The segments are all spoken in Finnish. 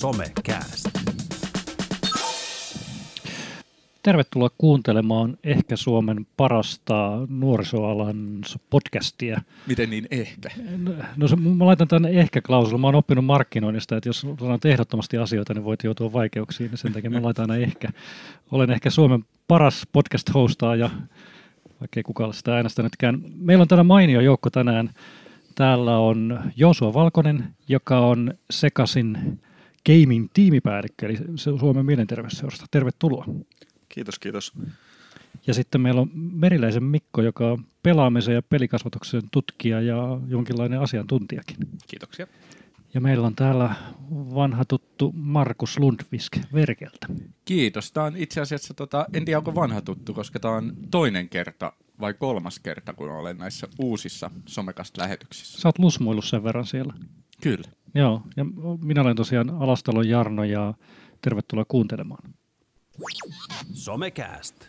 Somecast. Tervetuloa kuuntelemaan ehkä Suomen parasta nuorisoalan podcastia. Miten niin ehkä? No se, mä laitan tänne ehkä-klausulu. Mä oon oppinut markkinoinnista, että jos sanot ehdottomasti asioita, niin voit joutua vaikeuksiin. Sen takia mä laitan aina ehkä. Olen ehkä Suomen paras podcast-hostaaja, vaikkei kukaan sitä äänestänytkään. Meillä on täällä mainio joukko tänään. Täällä on Joosua Valkonen, joka on Sekasin gaming tiimipäällikkö, eli Suomen mielenterveysseurasta. Tervetuloa. Kiitos, kiitos. Ja sitten meillä on Meriläisen Mikko, joka on pelaamisen ja pelikasvatuksen tutkija ja jonkinlainen asiantuntijakin. Kiitoksia. Ja meillä on täällä vanha tuttu Markus Lundvisk Verkeltä. Kiitos. Tämä on itse asiassa, tota, en tiedä onko vanha tuttu, koska tämä on toinen kerta vai kolmas kerta, kun olen näissä uusissa somekast-lähetyksissä. Sä oot lusmuillut sen verran siellä. Kyllä. Joo, ja minä olen tosiaan Alastalon Jarno ja tervetuloa kuuntelemaan. Somecast.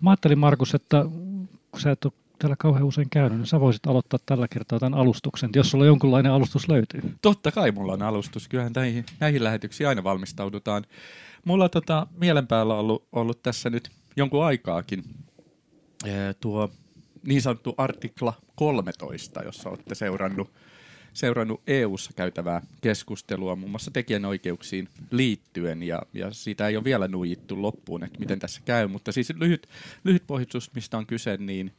Mä ajattelin Markus, että kun sä et ole täällä kauhean usein käynyt, niin sä voisit aloittaa tällä kertaa tämän alustuksen, jos sulla jonkunlainen alustus löytyy. Totta kai mulla on alustus. Kyllähän näihin, näihin lähetyksiin aina valmistaudutaan. Mulla on tota, mielen päällä ollut, ollut tässä nyt jonkun aikaakin ee, tuo niin sanottu artikla 13, jossa olette seurannut seurannut EU-ssa käytävää keskustelua muun muassa tekijänoikeuksiin liittyen, ja, ja siitä ei ole vielä nuijittu loppuun, että miten tässä käy, mutta siis lyhyt, lyhyt pohjustus, mistä on kyse, niin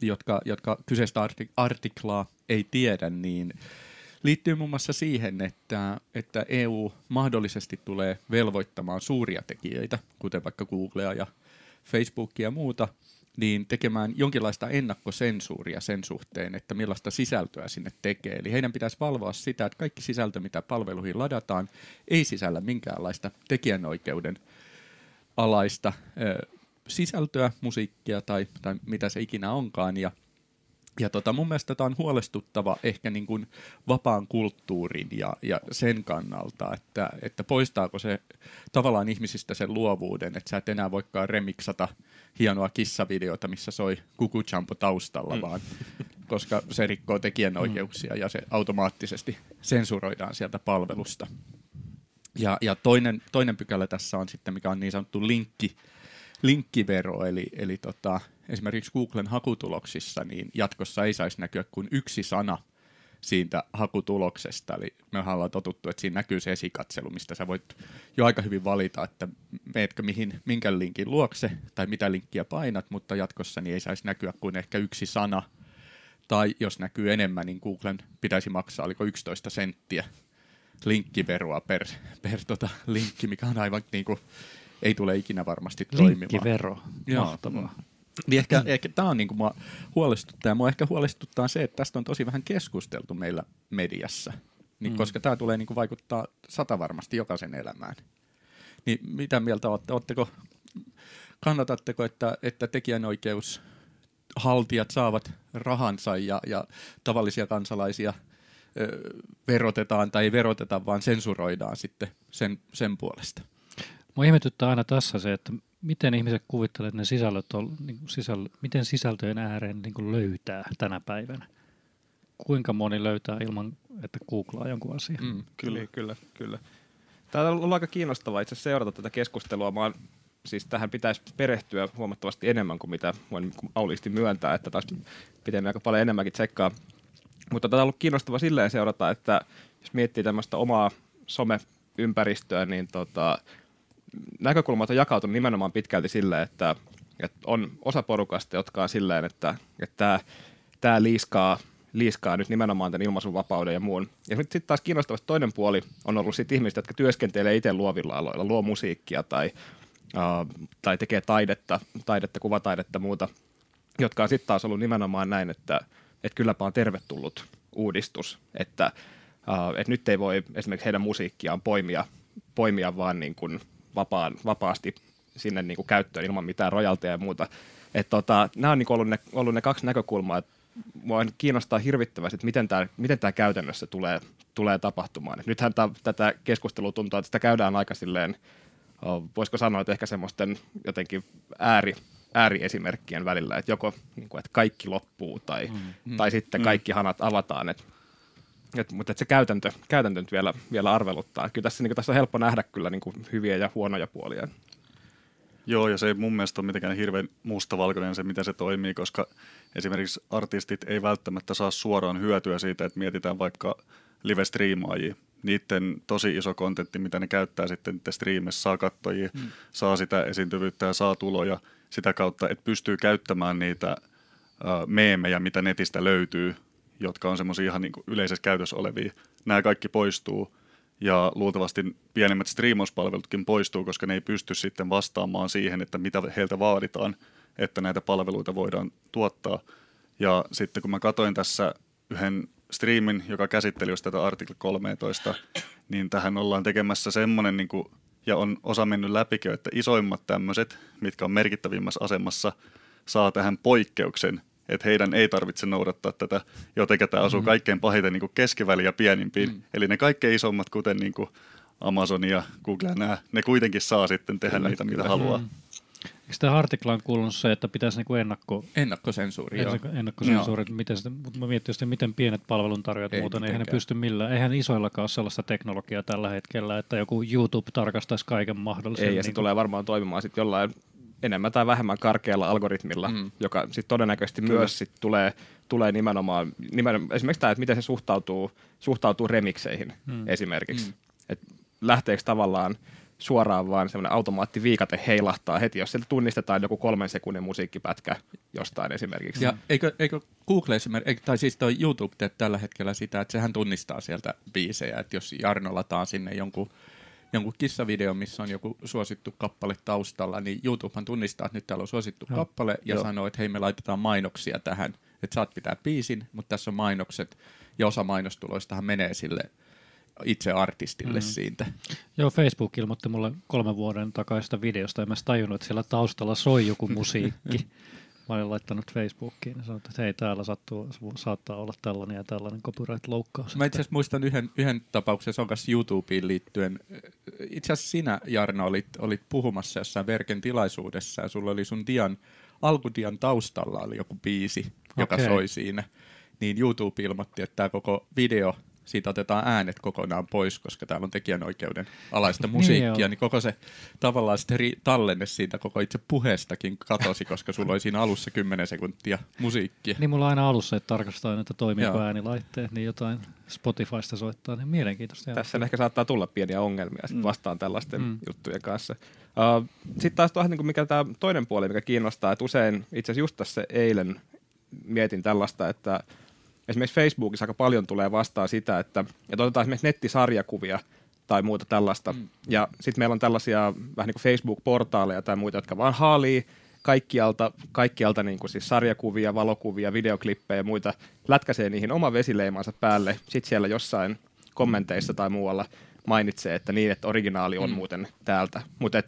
jotka, jotka kyseistä artik- artiklaa ei tiedä, niin liittyy muun muassa siihen, että, että EU mahdollisesti tulee velvoittamaan suuria tekijöitä, kuten vaikka Googlea ja Facebookia ja muuta, niin tekemään jonkinlaista ennakkosensuuria sen suhteen, että millaista sisältöä sinne tekee. Eli heidän pitäisi valvoa sitä, että kaikki sisältö, mitä palveluihin ladataan, ei sisällä minkäänlaista tekijänoikeuden alaista ö, sisältöä, musiikkia tai, tai mitä se ikinä onkaan. Ja ja tota, mun mielestä tämä on huolestuttava ehkä niin kuin vapaan kulttuurin ja, ja sen kannalta, että, että poistaako se tavallaan ihmisistä sen luovuuden, että sä et enää voikaan remiksata hienoa kissavideota, missä soi kukuchampo taustalla, mm. vaan koska se rikkoo tekijänoikeuksia ja se automaattisesti sensuroidaan sieltä palvelusta. Ja, ja toinen, toinen pykälä tässä on sitten, mikä on niin sanottu linkki, linkkivero, eli, eli tota, esimerkiksi Googlen hakutuloksissa, niin jatkossa ei saisi näkyä kuin yksi sana siitä hakutuloksesta. Eli me ollaan totuttu, että siinä näkyy se esikatselu, mistä sä voit jo aika hyvin valita, että meetkö mihin, minkä linkin luokse tai mitä linkkiä painat, mutta jatkossa niin ei saisi näkyä kuin ehkä yksi sana. Tai jos näkyy enemmän, niin Googlen pitäisi maksaa, oliko 11 senttiä linkkiveroa per, per tota linkki, mikä on aivan niin kuin, ei tule ikinä varmasti toimimaan. Linkkivero, mahtavaa. Niin ehkä, ehkä tämä on niin kuin mua huolestuttaa, ja mua ehkä huolestuttaa se, että tästä on tosi vähän keskusteltu meillä mediassa, niin mm. koska tämä tulee niin kuin vaikuttaa sata varmasti jokaisen elämään. Niin mitä mieltä olette? Oletteko, kannatatteko, että, että tekijänoikeus haltijat saavat rahansa ja, ja tavallisia kansalaisia ö, verotetaan tai ei veroteta, vaan sensuroidaan sitten sen, sen puolesta? Mua ihmetyttää aina tässä se, että miten ihmiset kuvittelee, että ne sisällöt on, niin kuin sisällö, miten sisältöjen ääreen niin kuin löytää tänä päivänä? Kuinka moni löytää ilman, että googlaa jonkun asian? Mm, kyllä, niin, kyllä, kyllä. Tämä on ollut aika kiinnostavaa itse seurata tätä keskustelua. Mä oon, siis tähän pitäisi perehtyä huomattavasti enemmän kuin mitä voin auliisti myöntää, että taas pitää aika paljon enemmänkin tsekkaa. Mutta tätä on ollut kiinnostava silleen seurata, että jos miettii tämmöistä omaa someympäristöä, niin tota, näkökulmat on jakautunut nimenomaan pitkälti silleen, että, että on osa porukasta, jotka on silleen, että, että tämä liiskaa, liiskaa nyt nimenomaan tämän ilmaisunvapauden ja muun. Ja sitten taas kiinnostavasti toinen puoli on ollut sit ihmiset, jotka työskentelee itse luovilla aloilla, luo musiikkia tai, uh, tai tekee taidetta, taidetta, kuvataidetta muuta, jotka on sitten taas ollut nimenomaan näin, että, että kylläpä on tervetullut uudistus, että, uh, että nyt ei voi esimerkiksi heidän musiikkiaan poimia, poimia vaan niin kuin vapaan, vapaasti sinne niin kuin käyttöön ilman mitään rojalteja ja muuta. Et tota, nämä on niin ollut, ne, ollut ne kaksi näkökulmaa. Et mua kiinnostaa hirvittävästi, että miten tämä miten tää käytännössä tulee, tulee tapahtumaan. Et nythän tää, tätä keskustelua tuntuu, että sitä käydään aika silleen, voisiko sanoa, että ehkä semmoisten jotenkin ääri, ääriesimerkkien välillä, että joko niin kuin, että kaikki loppuu tai, mm, mm, tai sitten mm. kaikki hanat avataan. Et Et, mutta et se käytäntö, käytäntö nyt vielä, vielä arveluttaa. Kyllä tässä, niin tässä on helppo nähdä kyllä niin kuin hyviä ja huonoja puolia. Joo, ja se ei mun mielestä ole mitenkään hirveän mustavalkoinen se, miten se toimii, koska esimerkiksi artistit ei välttämättä saa suoraan hyötyä siitä, että mietitään vaikka live-striimaajia. Niiden tosi iso kontentti, mitä ne käyttää sitten striimissä, saa kattojia, mm. saa sitä esiintyvyyttä ja saa tuloja sitä kautta, että pystyy käyttämään niitä meemejä, mitä netistä löytyy, jotka on semmoisia ihan niin yleisessä käytössä olevia. Nämä kaikki poistuu ja luultavasti pienemmät striimauspalvelutkin poistuu, koska ne ei pysty sitten vastaamaan siihen, että mitä heiltä vaaditaan, että näitä palveluita voidaan tuottaa. Ja sitten kun mä katoin tässä yhden striimin, joka käsitteli just tätä artikla 13, niin tähän ollaan tekemässä semmoinen, niin kuin, ja on osa mennyt läpikin, että isoimmat tämmöiset, mitkä on merkittävimmässä asemassa, saa tähän poikkeuksen, että heidän ei tarvitse noudattaa tätä, jotenka tämä asuu mm. kaikkein pahiten niin keskiväliä pienimpiin. Mm. Eli ne kaikkein isommat, kuten niin kuin Amazon ja Google ja nämä, ne kuitenkin saa sitten tehdä kyllä, niitä, kyllä. mitä haluaa. Mm. Eikö tämä artiklaan kuulunut se, että pitäisi niinku ennakko... Ennakkosensuuri, joo. Ennakkosensuuri, joo. miten sitä, mutta mä mietin että miten pienet palveluntarjoajat ei muuten, eihän ne pysty millään. Eihän isoillakaan ole sellaista teknologiaa tällä hetkellä, että joku YouTube tarkastaisi kaiken mahdollisen. Ei, ja se niin tulee varmaan toimimaan sitten jollain enemmän tai vähemmän karkealla algoritmilla, mm. joka sitten todennäköisesti Kyllä. myös sit tulee, tulee nimenomaan, nimenomaan, esimerkiksi tämä, että miten se suhtautuu, suhtautuu remikseihin mm. esimerkiksi. Mm. Et lähteekö tavallaan suoraan vaan semmoinen automaattiviikate heilahtaa heti, jos sieltä tunnistetaan joku kolmen sekunnin musiikkipätkä jostain esimerkiksi. Ja eikö, eikö Google esimerkiksi, tai siis toi YouTube teet tällä hetkellä sitä, että sehän tunnistaa sieltä biisejä, että jos Jarno lataa sinne jonkun jonkun kissavideo, missä on joku suosittu kappale taustalla, niin YouTubehan tunnistaa, että nyt täällä on suosittu Joo. kappale ja Joo. sanoo, että hei me laitetaan mainoksia tähän, että saat pitää biisin, mutta tässä on mainokset ja osa mainostuloistahan menee sille itse artistille mm. siitä. Joo, Facebook ilmoitti mulle kolmen vuoden takaista videosta, ja mä tajunnut, että siellä taustalla soi joku musiikki. mä olin laittanut Facebookiin ja sanoin, että hei, täällä sattuu, saattaa olla tällainen ja tällainen copyright-loukkaus. Mä itse asiassa muistan yhden, yhden tapauksen, se on kanssa YouTubeen liittyen. Itse asiassa sinä, Jarno, olit, olit puhumassa jossain Verken tilaisuudessa ja sulla oli sun dian, alkudian taustalla oli joku biisi, joka okay. soi siinä. Niin YouTube ilmoitti, että tämä koko video siitä otetaan äänet kokonaan pois, koska täällä on tekijänoikeuden alaista musiikkia, niin, niin koko se tavallaan sitten ri- tallenne siitä koko itse puheestakin katosi, koska sulla oli siinä alussa 10 sekuntia musiikkia. Niin mulla on aina alussa, että tarkastaa, että toimiiko äänilaitteet, niin jotain Spotifysta soittaa, niin mielenkiintoista. Tässä ehkä saattaa tulla pieniä ongelmia mm. vastaan tällaisten mm. juttujen kanssa. Uh, sitten taas tuohon, niin mikä tämä toinen puoli, mikä kiinnostaa, että usein itse asiassa just tässä eilen mietin tällaista, että esimerkiksi Facebookissa aika paljon tulee vastaan sitä, että, että otetaan esimerkiksi nettisarjakuvia tai muuta tällaista. Mm. Ja sitten meillä on tällaisia vähän niin kuin Facebook-portaaleja tai muita, jotka vaan haalii kaikkialta, kaikkialta niin kuin siis sarjakuvia, valokuvia, videoklippejä ja muita, lätkäsee niihin oma vesileimansa päälle, sitten siellä jossain kommenteissa tai muualla mainitsee, että niin, että originaali on mm. muuten täältä. Mutta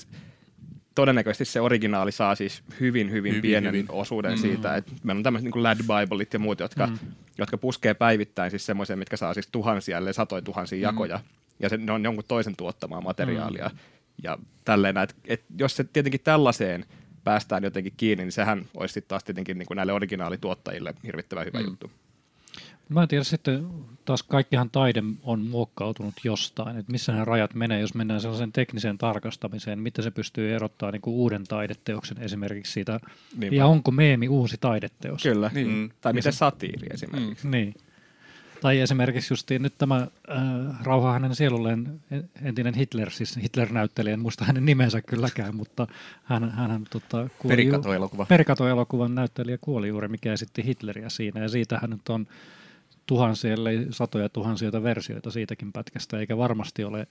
todennäköisesti se originaali saa siis hyvin, hyvin, hyvin pienen hyvin. osuuden mm. siitä, että meillä on tämmöiset niin Lad Biblet ja muut, jotka, mm. jotka puskee päivittäin siis semmoisia, mitkä saa siis tuhansia, ellei satoja tuhansia mm. jakoja, ja se, ne on jonkun toisen tuottamaa materiaalia, mm. ja tälleen, että, että jos se tietenkin tällaiseen päästään jotenkin kiinni, niin sehän olisi sitten taas tietenkin niin kuin näille originaalituottajille hirvittävän hyvä mm. juttu. Mä en tiedä sitten, taas kaikkihan taide on muokkautunut jostain, että missä ne rajat menee, jos mennään sellaisen tekniseen tarkastamiseen, miten se pystyy erottaa niin kuin uuden taideteoksen esimerkiksi siitä, niin ja onko meemi uusi taideteos? Kyllä, niin. mm. tai miten satiiri esimerkiksi. Mm. Niin. Tai esimerkiksi justiin nyt tämä äh, Rauha hänen sielulleen entinen Hitler, siis Hitler-näyttelijä, en muista hänen nimensä kylläkään, mutta hän, hän tota, kuoli Perikato-elokuva. Perikato-elokuvan näyttelijä kuoli juuri, mikä esitti Hitleriä siinä, ja siitä hän nyt on tuhansia, ellei satoja tuhansia versioita siitäkin pätkästä, eikä varmasti ole,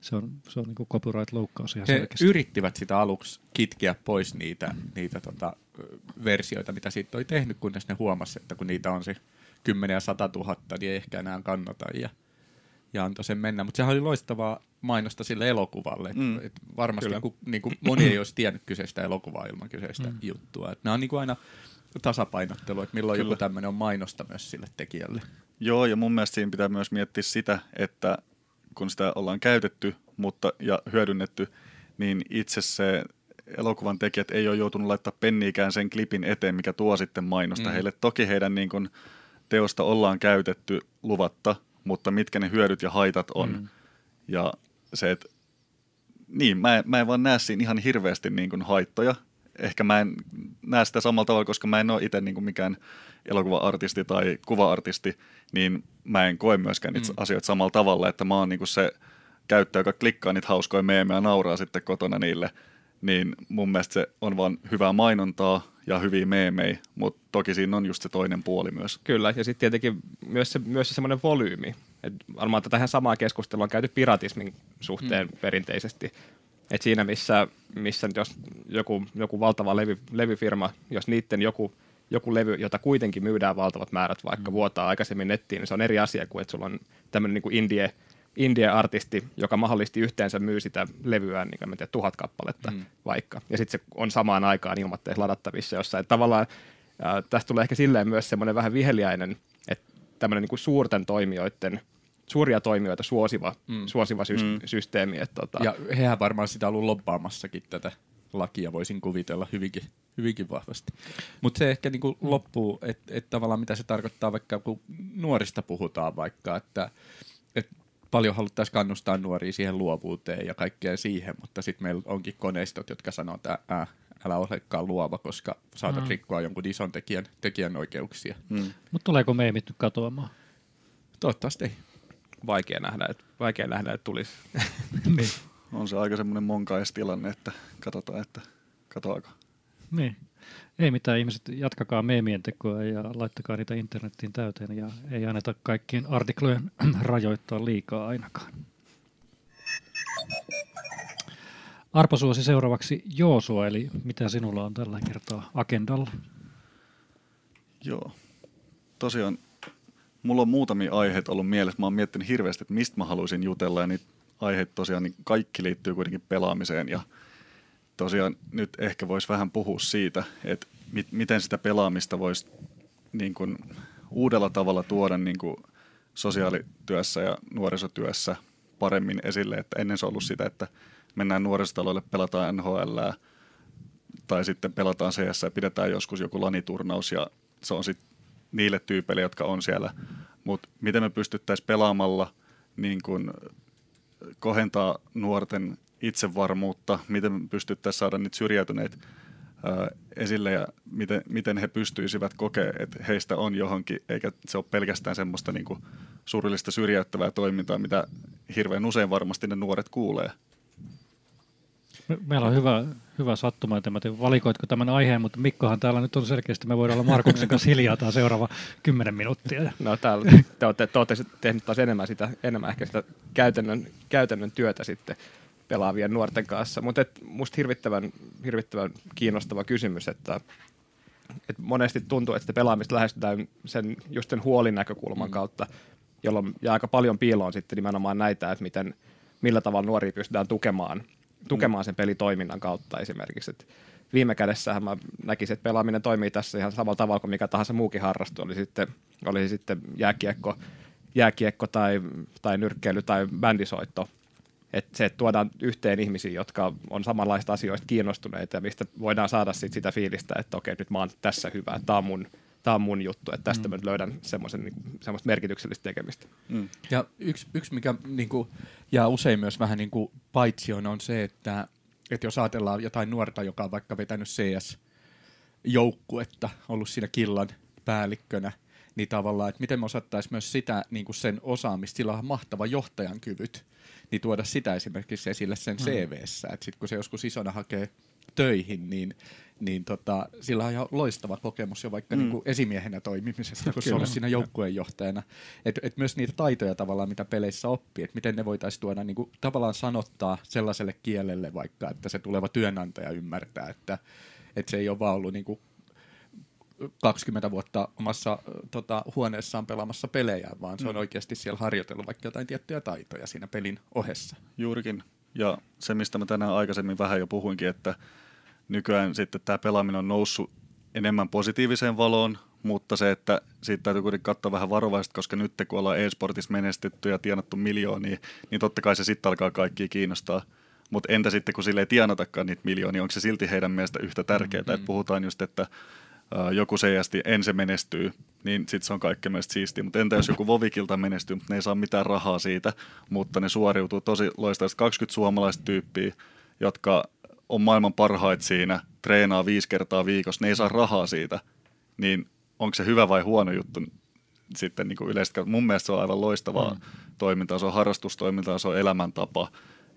se on, se on niin kuin copyright-loukkaus ihan He selkeästi. yrittivät sitä aluksi kitkeä pois niitä, niitä tota, versioita, mitä siitä oli tehnyt, kunnes ne huomasi, että kun niitä on se 10 ja 100 000, niin ei ehkä enää kannata ja, ja antoi sen mennä. Mutta sehän oli loistavaa mainosta sille elokuvalle. Mm. Et varmasti ku, niin kuin moni ei olisi tiennyt kyseistä elokuvaa ilman kyseistä mm. juttua. Et nämä on niin kuin aina tasapainottelu, että milloin Kyllä. joku tämmöinen on mainosta myös sille tekijälle. Joo, ja mun mielestä siinä pitää myös miettiä sitä, että kun sitä ollaan käytetty mutta, ja hyödynnetty, niin itse se elokuvan tekijät ei ole joutunut laittaa penniikään sen klipin eteen, mikä tuo sitten mainosta mm. heille. Toki heidän niin kun, teosta ollaan käytetty luvatta, mutta mitkä ne hyödyt ja haitat on. Mm. Ja se, että niin, mä mä en vaan näe siinä ihan hirveästi niin kuin haittoja. Ehkä mä en näe sitä samalla tavalla, koska mä en ole itse niin mikään elokuva-artisti tai kuva-artisti, niin mä en koe myöskään niitä mm. asioita samalla tavalla, että mä oon niin kuin se käyttäjä, joka klikkaa niitä hauskoja meemejä ja nauraa sitten kotona niille, niin mun mielestä se on vaan hyvää mainontaa ja hyviä meemejä, mutta toki siinä on just se toinen puoli myös. Kyllä, ja sitten tietenkin myös se, myös se semmoinen volyymi. Et varmaan tähän samaa keskustelua on käyty piratismin suhteen mm. perinteisesti. Et siinä, missä, missä jos joku, joku valtava levy, levyfirma, jos niiden joku, joku levy, jota kuitenkin myydään valtavat määrät, vaikka mm. vuotaa aikaisemmin nettiin, niin se on eri asia kuin, että sulla on tämmöinen niin kuin indie, indie-artisti, joka mahdollisesti yhteensä myy sitä levyä niin kuin tiedä, tuhat kappaletta mm. vaikka. Ja sitten se on samaan aikaan ilmatteessa ladattavissa jossain. Tavallaan äh, tästä tulee ehkä silleen myös semmoinen vähän viheliäinen, että tämmöinen niin kuin suurten toimijoiden suuria toimijoita suosiva, mm. suosiva sy- mm. systeemi. Että, tota... Ja hehän varmaan sitä ollut lobbaamassakin tätä lakia, voisin kuvitella hyvinkin, hyvinkin vahvasti. Mutta se ehkä niinku loppuu, että et tavallaan mitä se tarkoittaa vaikka kun nuorista puhutaan vaikka, että et paljon haluttaisiin kannustaa nuoria siihen luovuuteen ja kaikkeen siihen, mutta sitten meillä onkin koneistot, jotka sanoo, että äh, älä olekaan luova, koska saatat mm. rikkoa jonkun ison tekijän, tekijän oikeuksia. Mm. Mutta tuleeko meemit nyt katoamaan? Toivottavasti ei. Vaikea nähdä, että, vaikea nähdä, että tulisi. niin. On se aika semmoinen monkaistilanne, että katsotaan, että katoako. Niin. Ei mitään, ihmiset jatkakaa meemien tekoa ja laittakaa niitä internettiin täyteen ja ei anneta kaikkien artiklojen rajoittaa liikaa ainakaan. Arpo suosi seuraavaksi Joosua, eli mitä sinulla on tällä kertaa agendalla? Joo. Tosiaan, mulla on muutamia aiheita ollut mielessä. Mä oon miettinyt hirveästi, että mistä mä haluaisin jutella, ja niitä aiheita tosiaan niin kaikki liittyy kuitenkin pelaamiseen, ja tosiaan nyt ehkä voisi vähän puhua siitä, että mit, miten sitä pelaamista voisi niin kuin uudella tavalla tuoda niin kuin sosiaalityössä ja nuorisotyössä paremmin esille. Että ennen se on ollut sitä, että mennään nuorisotaloille, pelataan NHL tai sitten pelataan CS ja pidetään joskus joku laniturnaus ja se on sitten niille tyypeille, jotka on siellä. Mutta miten me pystyttäisiin pelaamalla niin kun kohentaa nuorten itsevarmuutta, miten me pystyttäisiin saada niitä syrjäytyneitä esille ja miten, miten he pystyisivät kokea, että heistä on johonkin, eikä se ole pelkästään semmoista niin kuin surillista syrjäyttävää toimintaa, mitä hirveän usein varmasti ne nuoret kuulee. Meillä on hyvä, hyvä sattuma, että mä tiedän, valikoitko tämän aiheen, mutta Mikkohan täällä nyt on selkeästi, me voidaan olla Markuksen kanssa hiljaa tämä seuraava kymmenen minuuttia. No täällä te olette, te olette tehneet taas enemmän, sitä, enemmän ehkä sitä käytännön, käytännön työtä sitten pelaavien nuorten kanssa. Mutta musta hirvittävän, hirvittävän kiinnostava kysymys, että et monesti tuntuu, että sitä pelaamista lähestytään sen, just sen huolin näkökulman mm. kautta, jolloin jää aika paljon piiloon sitten nimenomaan näitä, että miten, millä tavalla nuoria pystytään tukemaan, tukemaan sen pelitoiminnan kautta esimerkiksi. Et viime kädessähän mä näkisin, että pelaaminen toimii tässä ihan samalla tavalla kuin mikä tahansa muukin harrastu, oli sitten, oli sitten jääkiekko, jääkiekko tai, tai nyrkkeily tai bändisoitto, että se, että tuodaan yhteen ihmisiä, jotka on samanlaista asioista kiinnostuneita ja mistä voidaan saada sit sitä fiilistä, että okei, nyt mä oon tässä hyvä, tämä on mun, tää on mun juttu, että tästä mm. mä löydän semmoisen niin, semmoista merkityksellistä tekemistä. Mm. Ja yksi, yksi mikä niin kuin, jää usein myös vähän niin kuin paitsioon, on se, että, että jos ajatellaan jotain nuorta, joka on vaikka vetänyt CS-joukkuetta, ollut siinä killan päällikkönä, niin tavallaan, että miten me osattaisiin myös sitä niin kuin sen osaamista, sillä on mahtava johtajan kyvyt, niin tuoda sitä esimerkiksi esille sen mm. CVssä, että sitten kun se joskus isona hakee töihin, niin, niin tota, sillä on ihan loistava kokemus jo vaikka mm. niin kuin esimiehenä toimimisesta, kun se on siinä joukkueenjohtajana. Että et myös niitä taitoja tavallaan, mitä peleissä oppii, että miten ne voitaisiin tuoda niin kuin, tavallaan sanottaa sellaiselle kielelle vaikka, että se tuleva työnantaja ymmärtää, että, että se ei ole vaan ollut niin kuin 20 vuotta omassa tota, huoneessaan pelaamassa pelejä, vaan se on mm. oikeasti siellä harjoitellut vaikka jotain tiettyjä taitoja siinä pelin ohessa. Juurikin. Ja se, mistä mä tänään aikaisemmin vähän jo puhuinkin, että nykyään sitten tämä pelaaminen on noussut enemmän positiiviseen valoon, mutta se, että siitä täytyy kuitenkin katsoa vähän varovaisesti, koska nyt kun ollaan e-sportissa menestetty ja tienattu miljoonia, niin totta kai se sitten alkaa kaikki kiinnostaa. Mutta entä sitten, kun sille ei tienatakaan niitä miljoonia, onko se silti heidän mielestä yhtä tärkeää, mm-hmm. että puhutaan just, että joku CS ensin menestyy, niin sitten se on kaikkein mielestä siistiä. Mutta entä jos joku Vovikilta menestyy, mutta ne ei saa mitään rahaa siitä, mutta ne suoriutuu tosi loistavasti. 20 suomalaista tyyppiä, jotka on maailman parhaita siinä, treenaa viisi kertaa viikossa, ne ei saa rahaa siitä, niin onko se hyvä vai huono juttu sitten niin kuin yleisesti? Mun mielestä se on aivan loistavaa mm. toimintaa, se on harrastustoimintaa, se on elämäntapa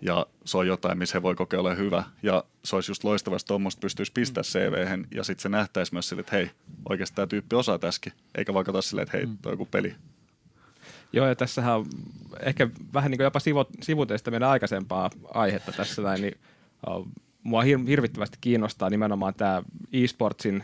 ja se on jotain, missä he voi kokeilla hyvä. Ja se olisi just loistavaa, että tuommoista pystyisi pistämään cv ja sitten se nähtäisi myös sille, että hei, oikeasti tämä tyyppi osaa tässäkin, eikä vaikka taas silleen, että hei, mm. tuo joku peli. Joo, ja tässähän on ehkä vähän niin kuin jopa sivuteista meidän aikaisempaa aihetta tässä näin, niin uh, mua hir- hirvittävästi kiinnostaa nimenomaan tämä e-sportsin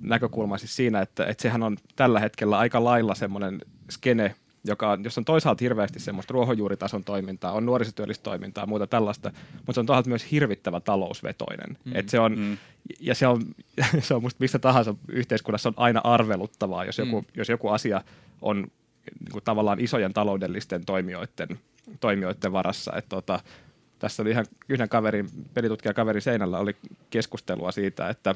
näkökulma siis siinä, että, että sehän on tällä hetkellä aika lailla semmoinen skene, joka on, jos on toisaalta hirveästi semmoista ruohonjuuritason toimintaa, on nuorisotyöllistoimintaa ja muuta tällaista, mutta se on toisaalta myös hirvittävä talousvetoinen. Mm. Et se on, mm. Ja se on, se on musta missä tahansa yhteiskunnassa on aina arveluttavaa, jos joku, mm. jos joku asia on niin kuin tavallaan isojen taloudellisten toimijoiden, toimijoiden varassa. Et tota, tässä oli ihan yhden kaverin, pelitutkija kaverin seinällä oli keskustelua siitä, että,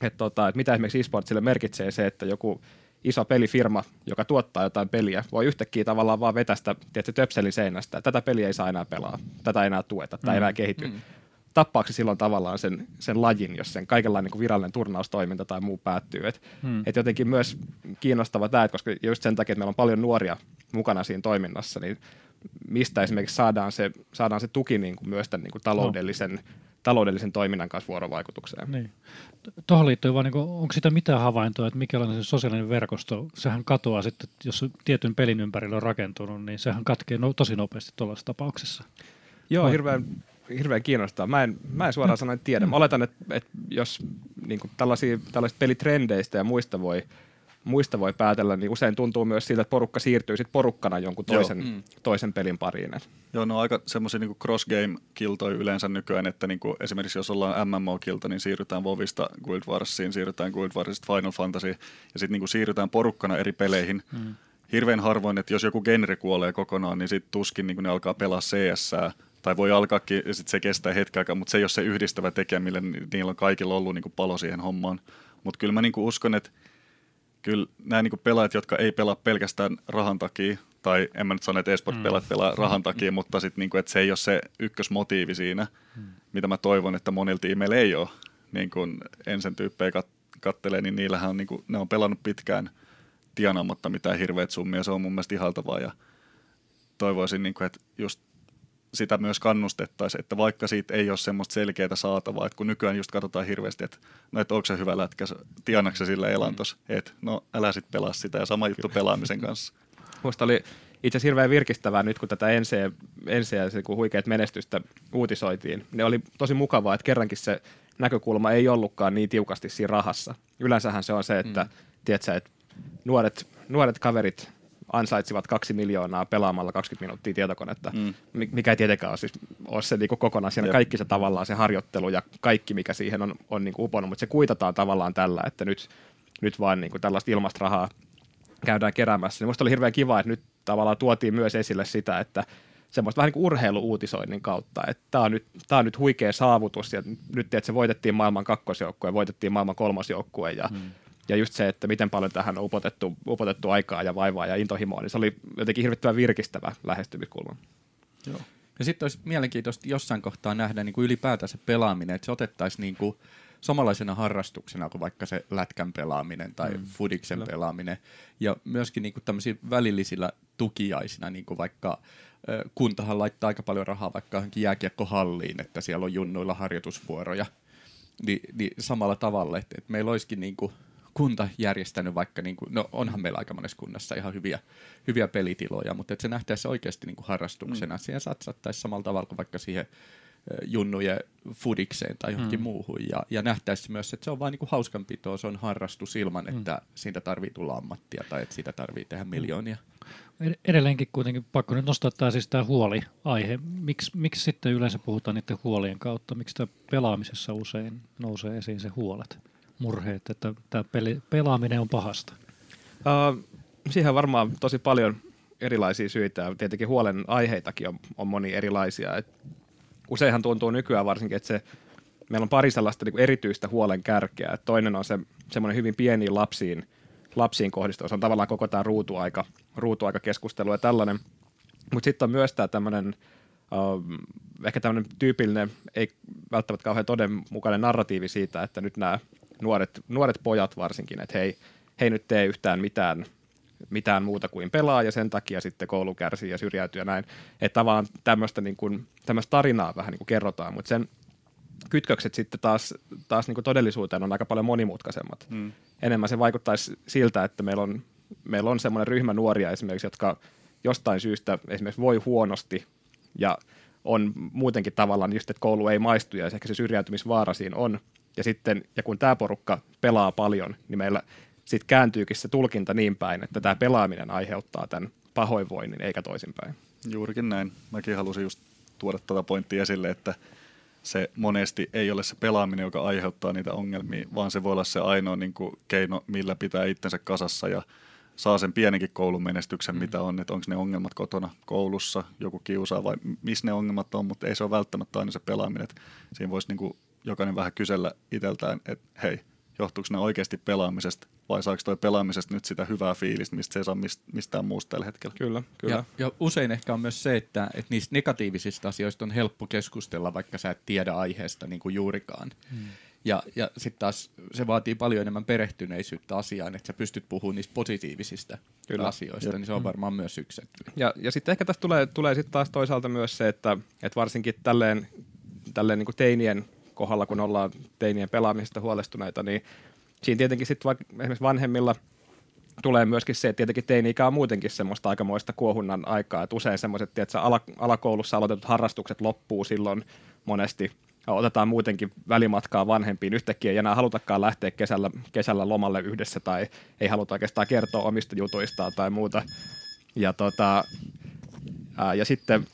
että, tota, että mitä esimerkiksi esportsille merkitsee se, että joku iso pelifirma, joka tuottaa jotain peliä, voi yhtäkkiä tavallaan vaan vetästä tietysti töpselin seinästä. Tätä peliä ei saa enää pelaa, tätä ei enää tueta, tämä mm. ei enää kehity. Mm. Tappaako silloin tavallaan sen, sen lajin, jos sen kaikenlainen niin virallinen turnaustoiminta tai muu päättyy. Et, mm. et jotenkin myös kiinnostava tämä, koska just sen takia, että meillä on paljon nuoria mukana siinä toiminnassa, niin mistä esimerkiksi saadaan se, saadaan se tuki niin kuin myös tämän niin kuin taloudellisen, no. Taloudellisen toiminnan kanssa vuorovaikutukseen. Niin. Tuohon liittyy vaan, niin kuin, onko sitä mitään havaintoa, että mikä on se sosiaalinen verkosto, sehän katoaa sitten, jos tietyn pelin ympärillä on rakentunut, niin sehän katkee no, tosi nopeasti tuollaisessa tapauksessa. Joo, Vai? hirveän, hirveän kiinnostaa. Mä en, mä en suoraan sanoen tiedä. Mä oletan, että, että jos niin kuin tällaisia, tällaisista pelitrendeistä ja muista voi – muista voi päätellä, niin usein tuntuu myös siltä, että porukka siirtyy sit porukkana jonkun toisen, mm. toisen pelin pariin. Joo, no aika semmoisia niin cross-game-kiltoja yleensä nykyään, että niin kuin esimerkiksi jos ollaan MMO-kilta, niin siirrytään Vovista Guild Warsiin, siirrytään Guild Warsista Final Fantasy ja sitten niin siirrytään porukkana eri peleihin. Mm. Hirveän harvoin, että jos joku genre kuolee kokonaan, niin sitten tuskin niin ne alkaa pelaa CS tai voi alkaakin, ja sitten se kestää hetken aikaa, mutta se ei ole se yhdistävä tekijä, millä niillä on kaikilla ollut niin kuin palo siihen hommaan. Mutta kyllä mä niin kuin uskon, että kyllä nämä niin pelaajat, jotka ei pelaa pelkästään rahan takia, tai en mä nyt sano, että esport-pelaajat mm. pelaa rahan takia, mm. mutta sitten niin kuin, että se ei ole se ykkösmotiivi siinä, mm. mitä mä toivon, että monilla tiimeillä ei ole. Niin kuin ensin tyyppejä kat- kattelee, niin niillähän on, niin kuin, ne on pelannut pitkään tienaamatta mitään hirveät summia, se on mun mielestä ihaltavaa ja toivoisin, niin kuin, että just sitä myös kannustettaisiin, että vaikka siitä ei ole semmoista selkeää saatavaa, että kun nykyään just katsotaan hirveästi, että no, että onko se hyvä lätkä, tiedätkö sillä elantos, mm. että no älä sitten pelaa sitä ja sama juttu pelaamisen kanssa. Musta oli itse asiassa hirveän virkistävää nyt, kun tätä NC ja kun huikeat menestystä uutisoitiin. Ne oli tosi mukavaa, että kerrankin se näkökulma ei ollutkaan niin tiukasti siinä rahassa. Yleensähän se on se, että, mm. tiedätkö, että nuoret, nuoret kaverit ansaitsivat kaksi miljoonaa pelaamalla 20 minuuttia tietokonetta, mm. mikä ei tietenkään ole, siis, ole se niinku kokonaan siinä Jep. kaikki se tavallaan se harjoittelu ja kaikki, mikä siihen on, on niinku uponnut, mutta se kuitataan tavallaan tällä, että nyt, nyt vaan niinku tällaista ilmasta rahaa käydään keräämässä. Niin musta oli hirveän kiva, että nyt tavallaan tuotiin myös esille sitä, että semmoista vähän niin kuin urheiluuutisoinnin kautta, että tämä on, nyt, tämä on nyt huikea saavutus ja nyt että se voitettiin maailman kakkosjoukkue ja voitettiin maailman kolmosjoukkue ja hmm ja just se, että miten paljon tähän on upotettu, upotettu aikaa ja vaivaa ja intohimoa, niin se oli jotenkin hirvittävän virkistävä lähestymiskulma. Joo. Ja sitten olisi mielenkiintoista jossain kohtaa nähdä niin kuin ylipäätään se pelaaminen, että se otettaisiin niin kuin samanlaisena harrastuksena kuin vaikka se lätkän pelaaminen tai mm. fudiksen Kyllä. pelaaminen. Ja myöskin niin kuin välillisillä tukiaisina, niin kuin vaikka kuntahan laittaa aika paljon rahaa vaikka johonkin jääkiekkohalliin, että siellä on junnuilla harjoitusvuoroja. Ni, niin samalla tavalla, että, että meillä olisikin niin kuin kunta järjestänyt vaikka, niin kuin, no onhan meillä aika monessa kunnassa ihan hyviä, hyviä pelitiloja, mutta että se nähtäisi oikeasti niin kuin harrastuksena. Mm. Siihen satsattaisiin samalla tavalla kuin vaikka siihen junnujen fudikseen tai johonkin mm. muuhun. Ja, ja nähtäisi myös, että se on vain niin hauskanpitoa, se on harrastus ilman, mm. että siitä tarvii tulla ammattia tai että siitä tarvii tehdä miljoonia. Edelleenkin kuitenkin pakko nyt nostaa tämä siis tämä huoli-aihe. Miks, miksi sitten yleensä puhutaan niiden huolien kautta? Miksi tämä pelaamisessa usein nousee esiin se huolet? Murheet, että tämä peli, pelaaminen on pahasta? Uh, siihen varmaan tosi paljon erilaisia syitä. Tietenkin huolen aiheitakin on, on moni erilaisia. Et useinhan tuntuu nykyään varsinkin, että se, meillä on pari sellaista niin erityistä huolen kärkeä. Et toinen on se semmoinen hyvin pieniin lapsiin, lapsiin kohdistuva. Se on tavallaan koko tämä ruutuaika, ruutuaika keskustelu ja tällainen. Mutta sitten on myös tämä tämmöinen uh, ehkä tämmöinen tyypillinen, ei välttämättä kauhean todenmukainen narratiivi siitä, että nyt nämä nuoret, nuoret pojat varsinkin, että hei, hei nyt tee yhtään mitään, mitään muuta kuin pelaa ja sen takia sitten koulu kärsii ja syrjäytyy ja näin. Että tavallaan tämmöistä, niin kuin, tämmöistä tarinaa vähän niin kuin kerrotaan, mutta sen kytkökset sitten taas, taas niin kuin todellisuuteen on aika paljon monimutkaisemmat. Hmm. Enemmän se vaikuttaisi siltä, että meillä on, meillä on semmoinen ryhmä nuoria esimerkiksi, jotka jostain syystä esimerkiksi voi huonosti ja on muutenkin tavallaan just, että koulu ei maistu ja ehkä se syrjäytymisvaara siinä on. Ja sitten, ja kun tämä porukka pelaa paljon, niin meillä sitten kääntyykin se tulkinta niin päin, että tämä pelaaminen aiheuttaa tämän pahoinvoinnin, eikä toisinpäin. Juurikin näin. Mäkin halusin just tuoda tätä pointtia esille, että se monesti ei ole se pelaaminen, joka aiheuttaa niitä ongelmia, vaan se voi olla se ainoa niin kuin, keino, millä pitää itsensä kasassa ja saa sen pienenkin koulun menestyksen, mm. mitä on, että onko ne ongelmat kotona koulussa, joku kiusaa vai missä ne ongelmat on, mutta ei se ole välttämättä aina se pelaaminen. Että siinä voisi niin kuin jokainen vähän kysellä itseltään, että hei, johtuuko ne oikeasti pelaamisesta vai saako toi pelaamisesta nyt sitä hyvää fiilistä, mistä se ei saa mistään muusta tällä hetkellä. Kyllä, kyllä. Ja, ja usein ehkä on myös se, että, että niistä negatiivisista asioista on helppo keskustella, vaikka sä et tiedä aiheesta niin kuin juurikaan. Hmm. Ja, ja sitten taas se vaatii paljon enemmän perehtyneisyyttä asiaan, että sä pystyt puhumaan niistä positiivisista Kyllä. asioista, ja, niin se on mm. varmaan mm. myös yksi. Ja, ja sitten ehkä tästä tulee, tulee sitten taas toisaalta myös se, että, että varsinkin tälleen, tälleen niin kuin teinien kohdalla, kun ollaan teinien pelaamisesta huolestuneita, niin siinä tietenkin sitten vaikka esimerkiksi vanhemmilla tulee myöskin se, että tietenkin teini-ikä on muutenkin semmoista aikamoista kuohunnan aikaa, että usein semmoiset, että alakoulussa aloitetut harrastukset loppuu silloin monesti otetaan muutenkin välimatkaa vanhempiin. Yhtäkkiä ei enää halutakaan lähteä kesällä, kesällä lomalle yhdessä tai ei haluta oikeastaan kertoa omista jutuistaan tai muuta. Ja, tota, ää, ja sitten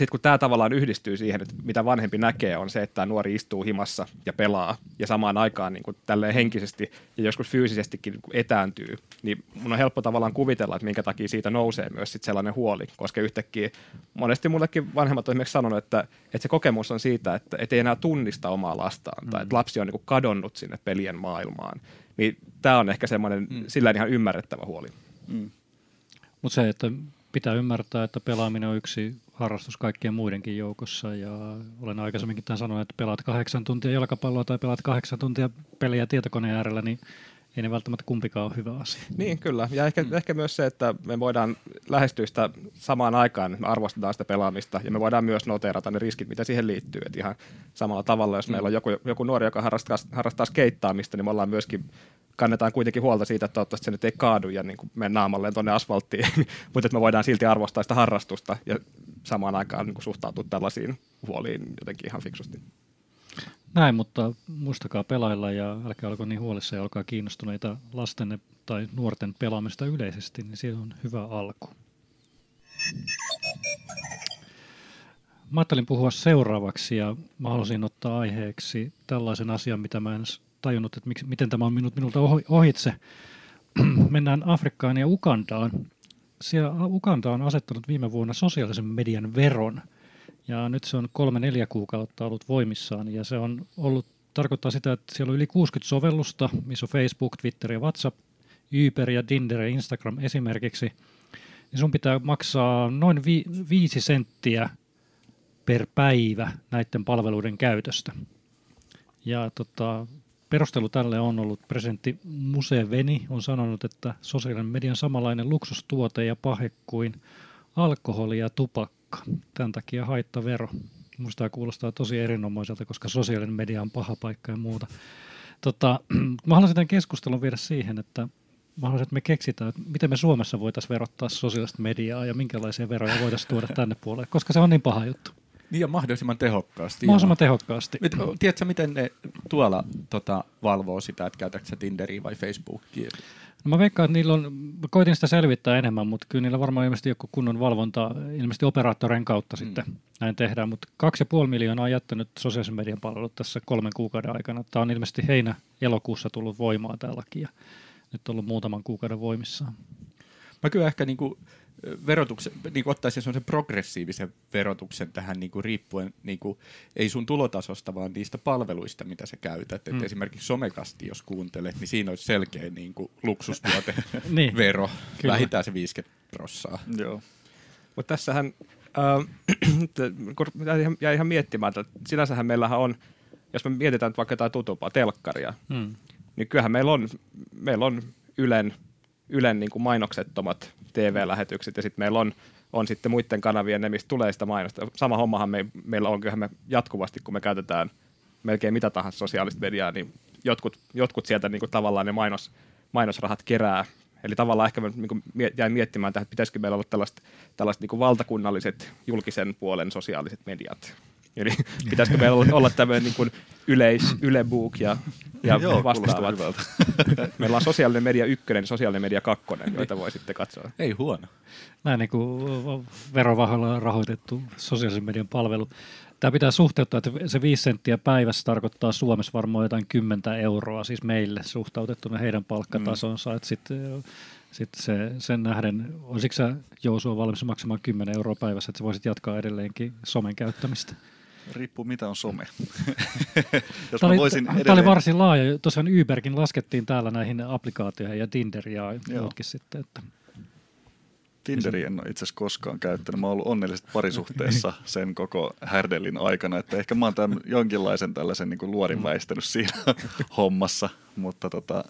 sitten kun tämä tavallaan yhdistyy siihen, että mitä vanhempi näkee, on se, että tämä nuori istuu himassa ja pelaa ja samaan aikaan niin kuin tälleen henkisesti ja joskus fyysisestikin niin etääntyy, niin mun on helppo tavallaan kuvitella, että minkä takia siitä nousee myös sit sellainen huoli, koska yhtäkkiä monesti mullekin vanhemmat on esimerkiksi sanonut, että, että se kokemus on siitä, että et ei enää tunnista omaa lastaan mm. tai että lapsi on niin kuin kadonnut sinne pelien maailmaan, niin tämä on ehkä semmoinen mm. sillä ihan ymmärrettävä huoli. Mm. Mutta se, että pitää ymmärtää, että pelaaminen on yksi harrastus kaikkien muidenkin joukossa ja olen aikaisemminkin tämän sanonut, että pelaat kahdeksan tuntia jalkapalloa tai pelaat kahdeksan tuntia peliä tietokoneen äärellä, niin ei ne välttämättä kumpikaan ole hyvä asia. Niin, kyllä. Ja ehkä, mm. ehkä myös se, että me voidaan lähestyä sitä samaan aikaan, me arvostetaan sitä pelaamista ja me voidaan myös noteerata ne riskit, mitä siihen liittyy. Et ihan samalla tavalla, jos mm. meillä on joku, joku nuori, joka harrastaa, harrastaa skeittaamista, niin me ollaan myöskin kannetaan kuitenkin huolta siitä, että toivottavasti se nyt ei kaadu ja niin kuin mene naamalleen tuonne asfalttiin, mutta että me voidaan silti arvostaa sitä harrastusta ja samaan aikaan niin kuin suhtautua tällaisiin huoliin jotenkin ihan fiksusti. Näin, mutta muistakaa pelailla ja älkää olko niin huolissa ja olkaa kiinnostuneita lasten tai nuorten pelaamista yleisesti, niin siinä on hyvä alku. Mä ajattelin puhua seuraavaksi ja mä halusin ottaa aiheeksi tällaisen asian, mitä mä en tajunnut, että miksi, miten tämä on minut, minulta ohitse. Mennään Afrikkaan ja Ukandaan. Siellä Ukanda on asettanut viime vuonna sosiaalisen median veron. Ja nyt se on kolme-neljä kuukautta ollut voimissaan. Ja se on ollut, tarkoittaa sitä, että siellä on yli 60 sovellusta, missä on Facebook, Twitter ja WhatsApp, Uber ja Tinder ja Instagram esimerkiksi. Niin sun pitää maksaa noin vi- viisi senttiä per päivä näiden palveluiden käytöstä. Ja tota, Perustelu tälle on ollut presidentti Museveni on sanonut, että sosiaalinen median samanlainen luksustuote ja pahe kuin alkoholi ja tupakka. Tämän takia haittavero. Tämä kuulostaa tosi erinomaiselta, koska sosiaalinen media on paha paikka ja muuta. Tota, mä haluaisin tämän keskustelun viedä siihen, että mä haluaisin, että me keksitään, että miten me Suomessa voitaisiin verottaa sosiaalista mediaa ja minkälaisia veroja voitaisiin tuoda tänne puolelle, koska se on niin paha juttu. Niin ja mahdollisimman tehokkaasti. Mahdollisimman joo. tehokkaasti. Mit, tiedätkö, miten ne tuolla tota, valvoo sitä, että käytätkö Tinderiä vai Facebookia? No mä veikkaan, että niillä on, koitin sitä selvittää enemmän, mutta kyllä niillä varmaan ilmeisesti joku kunnon valvonta, ilmeisesti operaattoreiden kautta mm. sitten näin tehdään, mutta kaksi ja puoli miljoonaa on jättänyt sosiaalisen median palvelut tässä kolmen kuukauden aikana. Tämä on ilmeisesti heinä-elokuussa tullut voimaan tämä laki ja nyt on ollut muutaman kuukauden voimissaan. Mä kyllä ehkä niin kuin verotuksen, niin kuin ottaisi sellaisen progressiivisen verotuksen tähän niin kuin riippuen, niin kuin, ei sun tulotasosta, vaan niistä palveluista, mitä sä käytät. Mm. Et esimerkiksi somekasti, jos kuuntelet, niin siinä olisi selkeä niin kuin luksustuote niin. vero, Kyllä. vähintään se 50 prossaa. Joo. Mutta tässähän äh, jäi ihan miettimään, että sinänsähän meillähän on, jos me mietitään vaikka jotain tutumpaa, telkkaria, mm. niin kyllähän meillä on, meillä on Ylen, Ylen niin kuin mainoksettomat TV-lähetykset ja sitten meillä on, on sitten muiden kanavien ne, mistä tulee sitä mainosta. Sama hommahan me, meillä on kyllähän me jatkuvasti, kun me käytetään melkein mitä tahansa sosiaalista mediaa, niin jotkut, jotkut sieltä niin kuin tavallaan ne mainos, mainosrahat kerää. Eli tavallaan ehkä niin jäin miettimään että pitäisikö meillä olla tällaiset, tällaiset niin valtakunnalliset julkisen puolen sosiaaliset mediat. Eli pitäisikö meillä olla, olla tämmöinen niin kuin yleis, ylebook ja, ja Joo, vastaavat. meillä on sosiaalinen media ykkönen ja sosiaalinen media kakkonen, joita voi sitten katsoa. Ei huono. Näin niin kuin verovahoilla rahoitettu sosiaalisen median palvelu. Tämä pitää suhteuttaa, että se 5 senttiä päivässä tarkoittaa Suomessa varmaan jotain 10 euroa, siis meille suhtautettuna heidän palkkatasonsa. Mm. Sitten sit se, sen nähden, olisiko sä Jousua valmis maksamaan 10 euroa päivässä, että sä voisit jatkaa edelleenkin somen käyttämistä? Riippuu mitä on some. Jos tämä, oli, voisin edelleen... tämä oli varsin laaja. Tosiaan Uberkin laskettiin täällä näihin applikaatioihin ja Tinder ja muutkin sitten. Että... Tinderi en ole itse asiassa koskaan käyttänyt. Mä oon ollut onnellisesti parisuhteessa sen koko härdellin aikana, että ehkä mä oon tämän jonkinlaisen tällaisen niin kuin luorin mm. väistänyt siinä hommassa, mutta tota,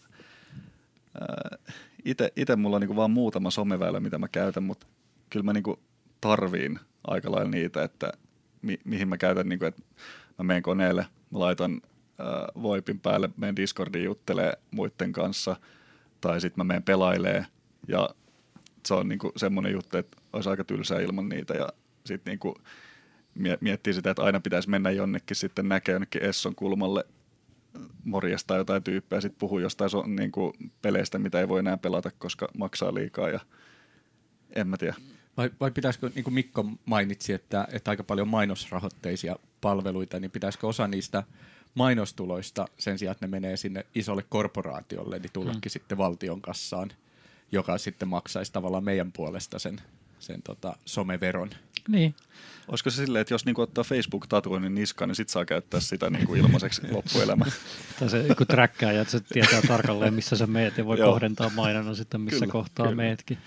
itse mulla on niin kuin vaan muutama someväylä, mitä mä käytän, mutta kyllä mä niin kuin tarviin aika lailla niitä, että mi- mihin mä käytän, niin kuin, että mä menen koneelle, mä laitan äh, Voipin päälle, menen Discordiin juttelee muiden kanssa, tai sitten mä menen pelailee, ja se on niin semmoinen juttu, että olisi aika tylsää ilman niitä, ja sitten niin miettii sitä, että aina pitäisi mennä jonnekin sitten näkee jonnekin Esson kulmalle morjesta jotain tyyppiä, sitten puhuu jostain so, niin kuin peleistä, mitä ei voi enää pelata, koska maksaa liikaa, ja en mä tiedä. Vai, vai pitäisikö, niin kuin Mikko mainitsi, että, että aika paljon mainosrahoitteisia palveluita, niin pitäisikö osa niistä mainostuloista sen sijaan, että ne menee sinne isolle korporaatiolle, niin tullakin hmm. sitten valtion kassaan, joka sitten maksaisi tavallaan meidän puolesta sen, sen tota, someveron. Niin. Olisiko se silleen, että jos niinku ottaa Facebook-tatuoinnin niskaan, niin sit saa käyttää sitä niinku ilmaiseksi loppuelämä? tai se joku träkkää ja se tietää tarkalleen, missä sä meet ja voi kohdentaa mainonnan sitten, missä kyllä, kohtaa kyllä. meetkin.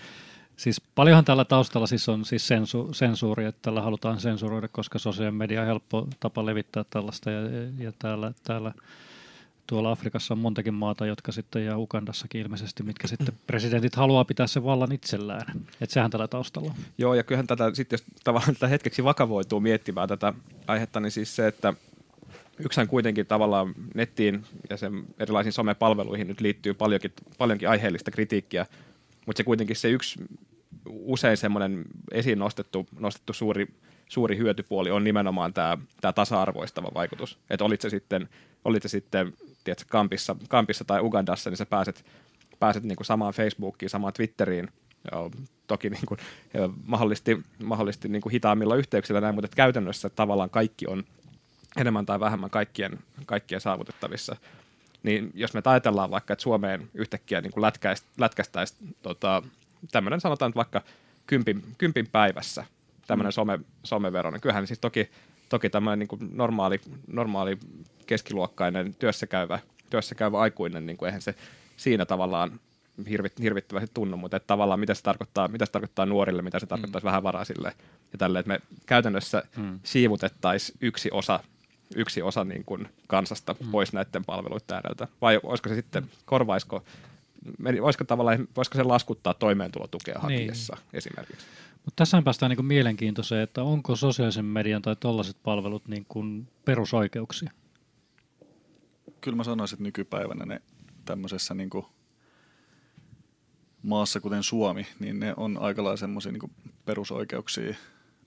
Siis paljonhan tällä taustalla siis on siis sensu, sensuuri, että tällä halutaan sensuroida, koska sosiaalinen media on helppo tapa levittää tällaista ja, ja täällä, täällä tuolla Afrikassa on montakin maata, jotka sitten ja Ukandassakin ilmeisesti, mitkä sitten presidentit haluaa pitää sen vallan itsellään. Että sehän tällä taustalla on. Joo, ja kyllähän tätä sitten, jos tavallaan tätä hetkeksi vakavoituu miettimään tätä aihetta, niin siis se, että yksihän kuitenkin tavallaan nettiin ja sen erilaisiin somepalveluihin nyt liittyy paljonkin, paljonkin aiheellista kritiikkiä mutta se kuitenkin se yksi usein semmoinen esiin nostettu, nostettu suuri, suuri hyötypuoli on nimenomaan tämä, tämä tasa-arvoistava vaikutus. Että olit se sitten, olit se sitten tiedätkö, Kampissa, Kampissa tai Ugandassa, niin sä pääset, pääset niin kuin samaan Facebookiin, samaan Twitteriin, Joo, toki niin kuin, mahdollisesti, mahdollisesti niin kuin hitaammilla yhteyksillä näin, mutta käytännössä tavallaan kaikki on enemmän tai vähemmän kaikkien, kaikkien saavutettavissa niin jos me ajatellaan vaikka, että Suomeen yhtäkkiä niin kuin lätkästäisi tota, tämmöinen sanotaan nyt vaikka kympin, kympin päivässä tämmöinen mm. some, somevero, niin kyllähän siis toki, toki tämmöinen niin normaali, normaali keskiluokkainen työssäkäyvä, työssäkäyvä aikuinen, niin kuin eihän se siinä tavallaan hirvit, hirvittävästi tunnu, mutta että tavallaan mitä se tarkoittaa, mitä se tarkoittaa nuorille, mitä se tarkoittaisi mm. vähävaraisille ja tälle, että me käytännössä mm. siivutettaisiin yksi osa yksi osa niin kuin kansasta mm. pois näiden palveluiden ääreltä? Vai olisiko se sitten, korvaisiko, olisiko, tavallaan, voisiko se laskuttaa toimeentulotukea hakiessa niin. esimerkiksi? Mutta tässä päästään niin mielenkiintoiseen, että onko sosiaalisen median tai tällaiset palvelut niin kuin perusoikeuksia? Kyllä mä sanoisin, että nykypäivänä ne tämmöisessä niin kuin maassa kuten Suomi, niin ne on aika lailla semmoisia niin perusoikeuksia,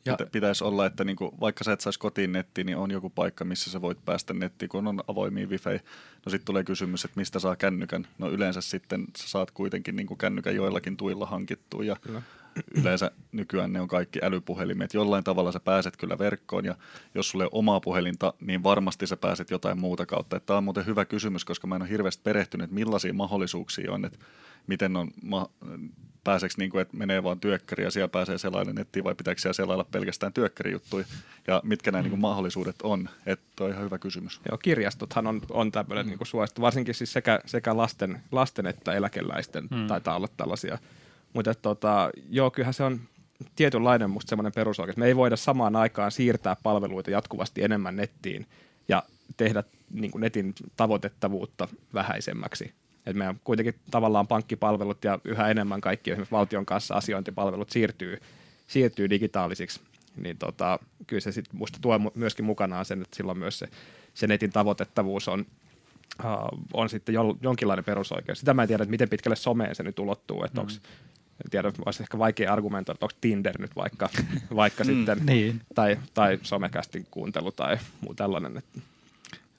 ja. Pitäisi olla, että niinku, vaikka sä et saisi kotiin nettiin, niin on joku paikka, missä sä voit päästä nettiin, kun on avoimia wifi. No sitten tulee kysymys, että mistä saa kännykän. No yleensä sitten sä saat kuitenkin niinku kännykän joillakin tuilla hankittua. Ja yleensä nykyään ne on kaikki älypuhelimet. Jollain tavalla sä pääset kyllä verkkoon ja jos sulle on omaa puhelinta, niin varmasti sä pääset jotain muuta kautta. Tämä on muuten hyvä kysymys, koska mä en ole hirveästi perehtynyt, millaisia mahdollisuuksia on, että miten on ma- pääseekö niin kuin, että menee vaan työkkäri ja siellä pääsee selaille nettiin vai pitääkö siellä selailla pelkästään työkkärijuttuja ja mitkä nämä mm. niin kuin, mahdollisuudet on, että on ihan hyvä kysymys. Joo, kirjastothan on, on tämmöinen mm. niin suosittu, varsinkin siis sekä, sekä lasten, lasten että eläkeläisten mm. taitaa olla tällaisia. Mutta tota, joo, kyllähän se on tietynlainen musta semmoinen perusoikeus. Me ei voida samaan aikaan siirtää palveluita jatkuvasti enemmän nettiin ja tehdä niin kuin netin tavoitettavuutta vähäisemmäksi että meidän kuitenkin tavallaan pankkipalvelut ja yhä enemmän kaikki esimerkiksi valtion kanssa asiointipalvelut siirtyy, siirtyy digitaalisiksi, niin tota, kyllä se sitten musta tuo myöskin mukanaan sen, että silloin myös se, se netin tavoitettavuus on, uh, on sitten jo, jonkinlainen perusoikeus. Sitä mä en tiedä, että miten pitkälle someen se nyt ulottuu, että mm. onko en tiedä, olisi ehkä vaikea argumentoida, että onko Tinder nyt vaikka, vaikka mm, sitten, niin. tai, tai somekästin kuuntelu tai muu tällainen. Että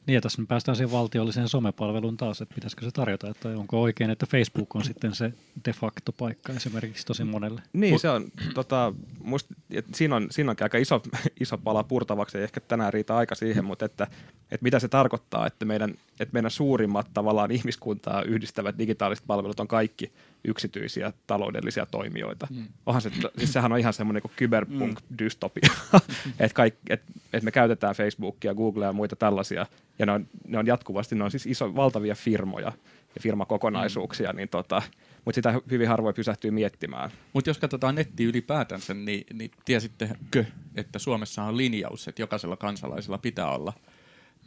niin tässä me päästään siihen valtiolliseen somepalveluun taas, että pitäisikö se tarjota, että onko oikein, että Facebook on sitten se de facto paikka esimerkiksi tosi monelle. Niin, se on, tota, musta, siinä, on, siinä on aika iso, iso pala purtavaksi, ei ehkä tänään riitä aika siihen, mutta että, että mitä se tarkoittaa, että meidän, että meidän suurimmat tavallaan ihmiskuntaa yhdistävät digitaaliset palvelut on kaikki yksityisiä taloudellisia toimijoita. Mm. Onhan se, siis sehän on ihan semmoinen kuin cyberpunk-dystopia, mm. että et, et me käytetään Facebookia, Googlea ja muita tällaisia, ja ne on, ne on jatkuvasti, ne on siis iso, valtavia firmoja ja firmakokonaisuuksia, mm. niin tota, mutta sitä hyvin harvoin pysähtyy miettimään. Mutta jos katsotaan netti ylipäätänsä, niin, niin tiesittekö, että Suomessa on linjaus, että jokaisella kansalaisella pitää olla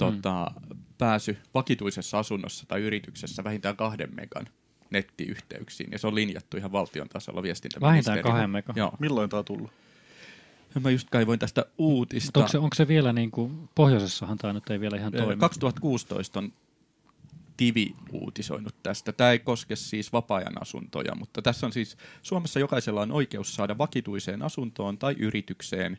tota, mm. pääsy vakituisessa asunnossa tai yrityksessä vähintään kahden megan nettiyhteyksiin, ja se on linjattu ihan valtion tasolla viestintäministeriöllä. Vähintään kahden megan. Joo. Milloin tämä on tullut? Mä just kaivoin tästä uutista. onko se, onko se vielä niin kuin, pohjoisessahan tämä nyt ei vielä ihan toimi? 2016 on Tivi uutisoinut tästä. Tämä ei koske siis vapaa-ajan asuntoja, mutta tässä on siis Suomessa jokaisella on oikeus saada vakituiseen asuntoon tai yritykseen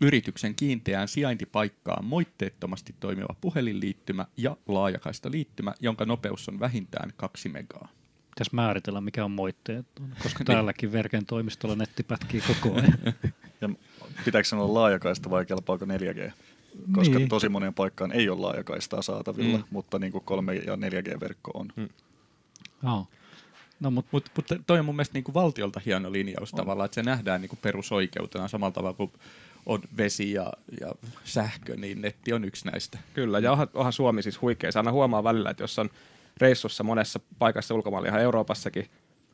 yrityksen kiinteään sijaintipaikkaan moitteettomasti toimiva puhelinliittymä ja laajakaista liittymä, jonka nopeus on vähintään kaksi megaa. Pitäisi määritellä, mikä on moitteet, koska täälläkin Verken toimistolla netti pätkii koko ajan. ja pitääkö sen olla laajakaista vai kelpaako 4G? Koska niin. tosi monien paikkaan ei ole laajakaistaa saatavilla, mm. mutta niin kuin 3 ja 4G-verkko on. Mm. Oh. No, mutta mut, mut toi on mun mielestä niinku valtiolta hieno linjaus on. tavallaan, että se nähdään niinku perusoikeutena samalla tavalla kuin on vesi ja, ja sähkö, niin netti on yksi näistä. Kyllä, ja onhan, onhan Suomi siis huikea. Se aina huomaa välillä, että jos on reissussa monessa paikassa ulkomailla, ihan Euroopassakin,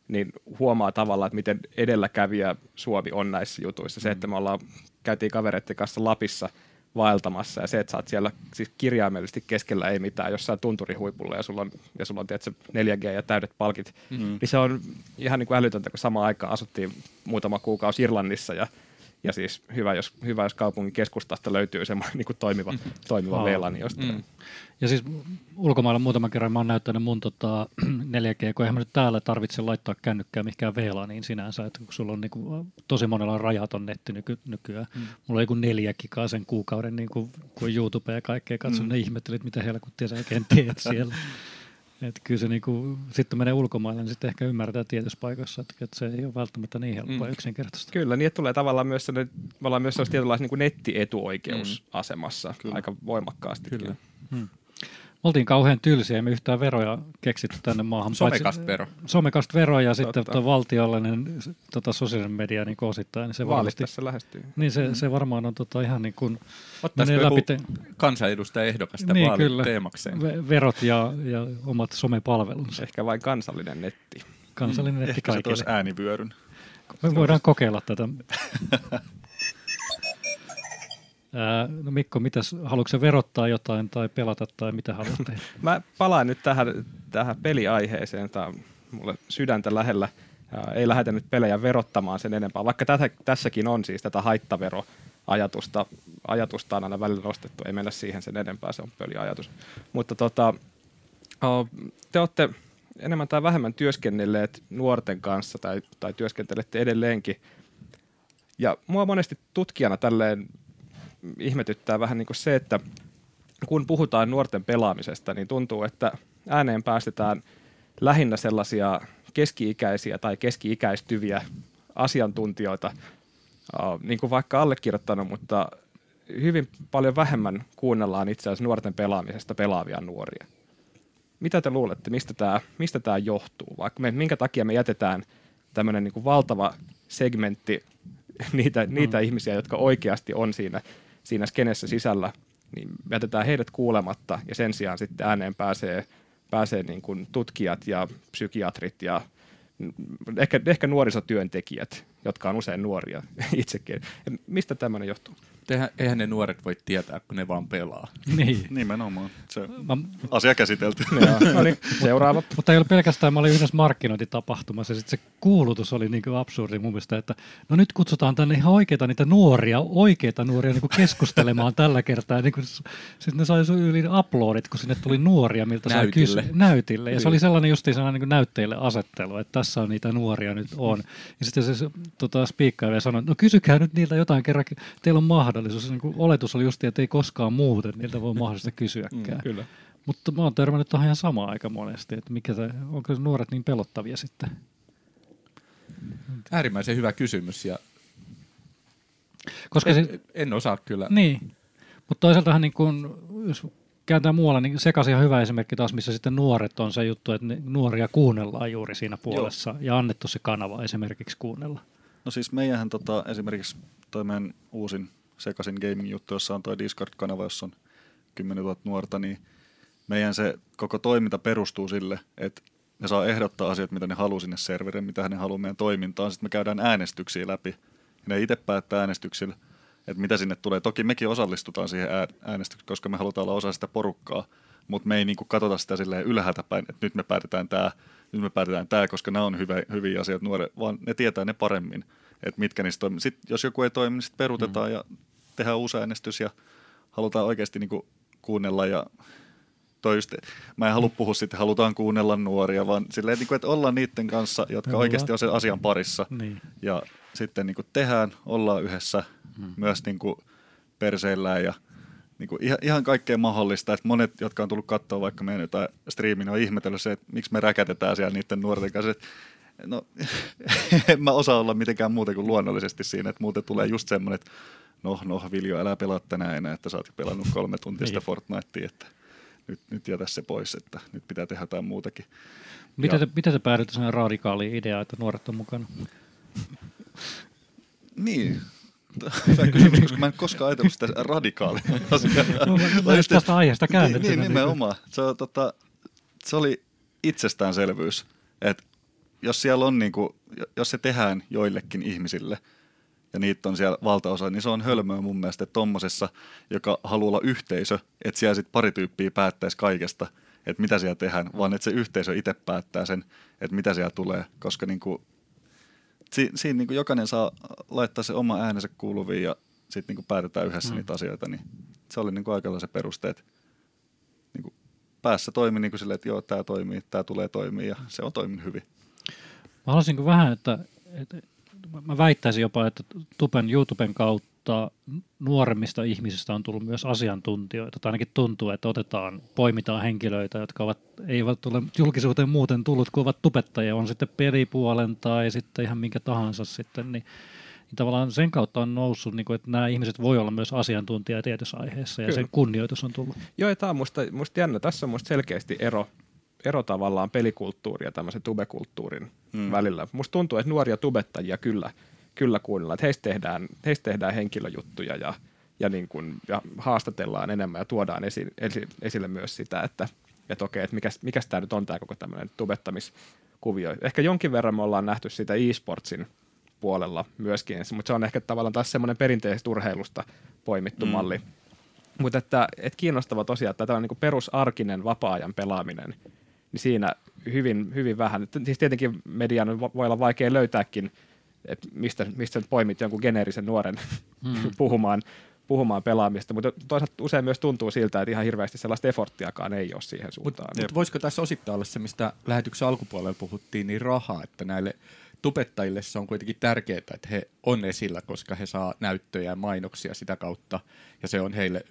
niin huomaa tavallaan, että miten edelläkävijä Suomi on näissä jutuissa. Se, että me ollaan, käytiin kavereiden kanssa Lapissa vaeltamassa ja se, että sä oot siellä siis kirjaimellisesti keskellä ei mitään jossain tunturihuipulla ja sulla on, ja sulla on tiedätkö, 4G ja täydet palkit, mm-hmm. niin se on ihan niin kuin älytöntä, kun samaan aikaan asuttiin muutama kuukausi Irlannissa ja ja siis hyvä, jos, hyvä, jos kaupungin keskustasta löytyy semmoinen niin toimiva, toimiva oh. VLAN jostain. Mm. Ja siis ulkomailla muutaman kerran mä oon näyttänyt mun tota, 4G, kun eihän mä nyt täällä tarvitse laittaa kännykkää mihinkään VLANiin sinänsä, että kun sulla on niin kuin, tosi monella rajaton netti nyky, nykyään. Mm. Mulla on joku neljä gigaa sen kuukauden, niin kuin, kun YouTube ja kaikkea katson, mm. ne ihmettelit, mitä helkuttia sä oikein teet siellä. Että kyllä se niinku, sitten menee ulkomaille, niin sitten ehkä ymmärtää tietyissä paikoissa, että, että se ei ole välttämättä niin helppoa mm. yksinkertaista. Kyllä, niin että tulee tavallaan myös sellainen, me ollaan myös sellaisessa tietynlaisessa niin nettietuoikeusasemassa mm. aika voimakkaasti. Kyllä. Hmm oltiin kauhean tylsiä, emme yhtään veroja keksitty tänne maahan. Somekast-vero. Somekast-vero ja Totta. sitten tuo valtiollinen tota, sosiaalinen media niin osittain. Niin se varmasti, tässä lähestyy. Niin se, mm. se varmaan on tota, ihan niin kuin... Ottaisiko joku te... kansanedustaja ehdokasta niin, kyllä. teemakseen? verot ja, ja omat somepalvelunsa. Ehkä vain kansallinen netti. Kansallinen mm. netti Ehkä kaikille. se äänivyöryn. Me voidaan kokeilla tätä. no Mikko, mitäs, haluatko verottaa jotain tai pelata tai mitä haluat tehdä? Mä palaan nyt tähän, tähän peliaiheeseen. Tämä on mulle sydäntä lähellä. Ei lähdetä nyt pelejä verottamaan sen enempää, vaikka tätä, tässäkin on siis tätä haittaveroajatusta ajatusta on aina välillä nostettu. Ei mennä siihen sen enempää, se on peliajatus. Mutta tota, te olette enemmän tai vähemmän työskennelleet nuorten kanssa tai, tai työskentelette edelleenkin. Ja mua monesti tutkijana tälleen ihmetyttää vähän niin kuin se, että kun puhutaan nuorten pelaamisesta, niin tuntuu, että ääneen päästetään lähinnä sellaisia keski-ikäisiä tai keski-ikäistyviä asiantuntijoita, niin kuin vaikka allekirjoittanut, mutta hyvin paljon vähemmän kuunnellaan itse asiassa nuorten pelaamisesta pelaavia nuoria. Mitä te luulette, mistä tämä, mistä tämä johtuu? Vaikka me, minkä takia me jätetään tämmöinen niin valtava segmentti niitä, niitä mm. ihmisiä, jotka oikeasti on siinä, siinä skenessä sisällä, niin jätetään heidät kuulematta ja sen sijaan sitten ääneen pääsee, pääsee niin kuin tutkijat ja psykiatrit ja ehkä, ehkä nuorisotyöntekijät, jotka on usein nuoria itsekin. Ja mistä tämmöinen johtuu? Eihän, eihän ne nuoret voi tietää, kun ne vaan pelaa. Niin. Nimenomaan. Se Mä... asia käsitelty. no niin, seuraava. Mutta ei ollut pelkästään, mä olin yhdessä markkinointitapahtumassa ja sitten se kuulutus oli niin kuin absurdi mun mielestä, että no nyt kutsutaan tänne ihan oikeita niitä nuoria, oikeita nuoria niin kuin keskustelemaan tällä kertaa. Niin kuin, sitten ne sai yli uploadit, kun sinne tuli nuoria, miltä sai kysyä. Näytille. Ja se oli sellainen justiin sellainen niin näytteille asettelu, että tässä on niitä nuoria nyt on. Ja sitten se tota, spiikkailija sanoi, että no kysykää nyt niiltä jotain kerran, teillä on mahdollisuus. Niin kuin oletus oli just, että ei koskaan muuten niiltä voi mahdollisesti kysyäkään. Mm, kyllä. Mutta mä oon törmännyt tuohon ihan samaa aika monesti, että mikä se, onko nuoret niin pelottavia sitten? Äärimmäisen hyvä kysymys ja Koska en, se, en osaa kyllä. Niin, mutta toisaaltahan niin kun, jos kääntää muualla, niin sekaisin ihan hyvä esimerkki taas, missä sitten nuoret on se juttu, että nuoria kuunnellaan juuri siinä puolessa Joo. ja annettu se kanava esimerkiksi kuunnella. No siis meidän tota, esimerkiksi toi meidän uusin sekaisin gaming-juttu, jossa on tuo Discord-kanava, jossa on 10 000 nuorta, niin meidän se koko toiminta perustuu sille, että ne saa ehdottaa asiat, mitä ne haluaa sinne serverille, mitä ne haluaa meidän toimintaan. Sitten me käydään äänestyksiä läpi. Ja ne itse päättää äänestyksillä, että mitä sinne tulee. Toki mekin osallistutaan siihen äänestykseen, koska me halutaan olla osa sitä porukkaa, mutta me ei niin katsota sitä ylhäältä päin, että nyt me päätetään tämä, nyt me päätetään tämä, koska nämä on hyvä, hyviä asioita nuoret, vaan ne tietää ne paremmin, että mitkä niistä toimii. Sitten jos joku ei toimi, niin sitten peruutetaan mm. ja tehdään uusi äänestys ja halutaan oikeasti niin kuin kuunnella ja toi just, mä en halua puhua sitten, halutaan kuunnella nuoria, vaan silleen, niin kuin, että ollaan niiden kanssa, jotka Ollaan. oikeasti on sen asian parissa. Niin. Ja sitten niin kuin tehdään, ollaan yhdessä hmm. myös niin kuin perseillään ja niin kuin ihan, ihan kaikkea mahdollista. Että monet, jotka on tullut katsoa vaikka meidän jotain striimin, on ihmetellyt se, että miksi me räkätetään siellä niiden nuorten kanssa. Että no, en mä osaa olla mitenkään muuten kuin luonnollisesti siinä, että muuten tulee just semmoinen, että no, no Viljo, älä pelaa tänään enää, että sä oot pelannut kolme tuntia sitä niin. Fortnitea, että nyt, nyt jätä se pois, että nyt pitää tehdä jotain muutakin. Miten te, miten te päädyitte sellainen radikaaliin ideaan, että nuoret on mukana? niin, Hyvä kysymys, koska mä en koskaan ajatellut sitä radikaalia asiaa. No, mä just tästä aiheesta käännetty. Niin, niin, nimenomaan. Se, tota, se oli itsestäänselvyys, että jos siellä on niin kuin, jos se tehdään joillekin ihmisille – ja niitä on siellä valtaosa, niin se on hölmöä mun mielestä, että tommosessa, joka haluaa olla yhteisö, että siellä sitten pari tyyppiä päättäisi kaikesta, että mitä siellä tehdään, vaan että se yhteisö itse päättää sen, että mitä siellä tulee, koska niin kuin, si, siinä niin kuin jokainen saa laittaa se oma äänensä kuuluviin ja sitten niin päätetään yhdessä mm. niitä asioita, niin se oli niin kuin aika se peruste, että niin kuin päässä toimi niin kuin silleen, että joo, tämä toimii, tämä tulee toimii ja se on toiminut hyvin. Mä haluaisin vähän, että, että mä väittäisin jopa, että Tupen YouTuben kautta nuoremmista ihmisistä on tullut myös asiantuntijoita, tai ainakin tuntuu, että otetaan, poimitaan henkilöitä, jotka ovat, eivät ole julkisuuteen muuten tullut, kun ovat tubettajia, on sitten pelipuolen tai sitten ihan minkä tahansa sitten, niin, niin tavallaan sen kautta on noussut, niin kuin, että nämä ihmiset voi olla myös asiantuntija tietyssä aiheessa, ja Kyllä. sen kunnioitus on tullut. Joo, ja tämä on musta, musta jännä. Tässä on musta selkeästi ero ero tavallaan pelikulttuuri ja tämmöisen tubekulttuurin hmm. välillä. Musta tuntuu, että nuoria tubettajia kyllä, kyllä kuunnellaan, että heistä tehdään, heistä tehdään henkilöjuttuja ja, ja, niin kuin, ja haastatellaan enemmän ja tuodaan esi, esi, esille myös sitä, että, että okei, että mikäs, mikäs tämä nyt on tämä koko tämmöinen tubettamiskuvio. Ehkä jonkin verran me ollaan nähty sitä e-sportsin puolella myöskin, mutta se on ehkä tavallaan taas semmoinen perinteisestä urheilusta poimittu mm. malli. Mutta että, että kiinnostava tosiaan, että tämä on niin perusarkinen vapaa-ajan pelaaminen – niin siinä hyvin, hyvin vähän. Siis tietenkin median voi olla vaikea löytääkin, että mistä, mistä poimit jonkun geneerisen nuoren hmm. puhumaan, puhumaan pelaamista, mutta toisaalta usein myös tuntuu siltä, että ihan hirveästi sellaista efforttiakaan ei ole siihen suuntaan. Mutta mut voisiko tässä osittain olla se, mistä lähetyksen alkupuolella puhuttiin, niin rahaa, että näille tubettajille se on kuitenkin tärkeää, että he on esillä, koska he saa näyttöjä ja mainoksia sitä kautta, ja se on heille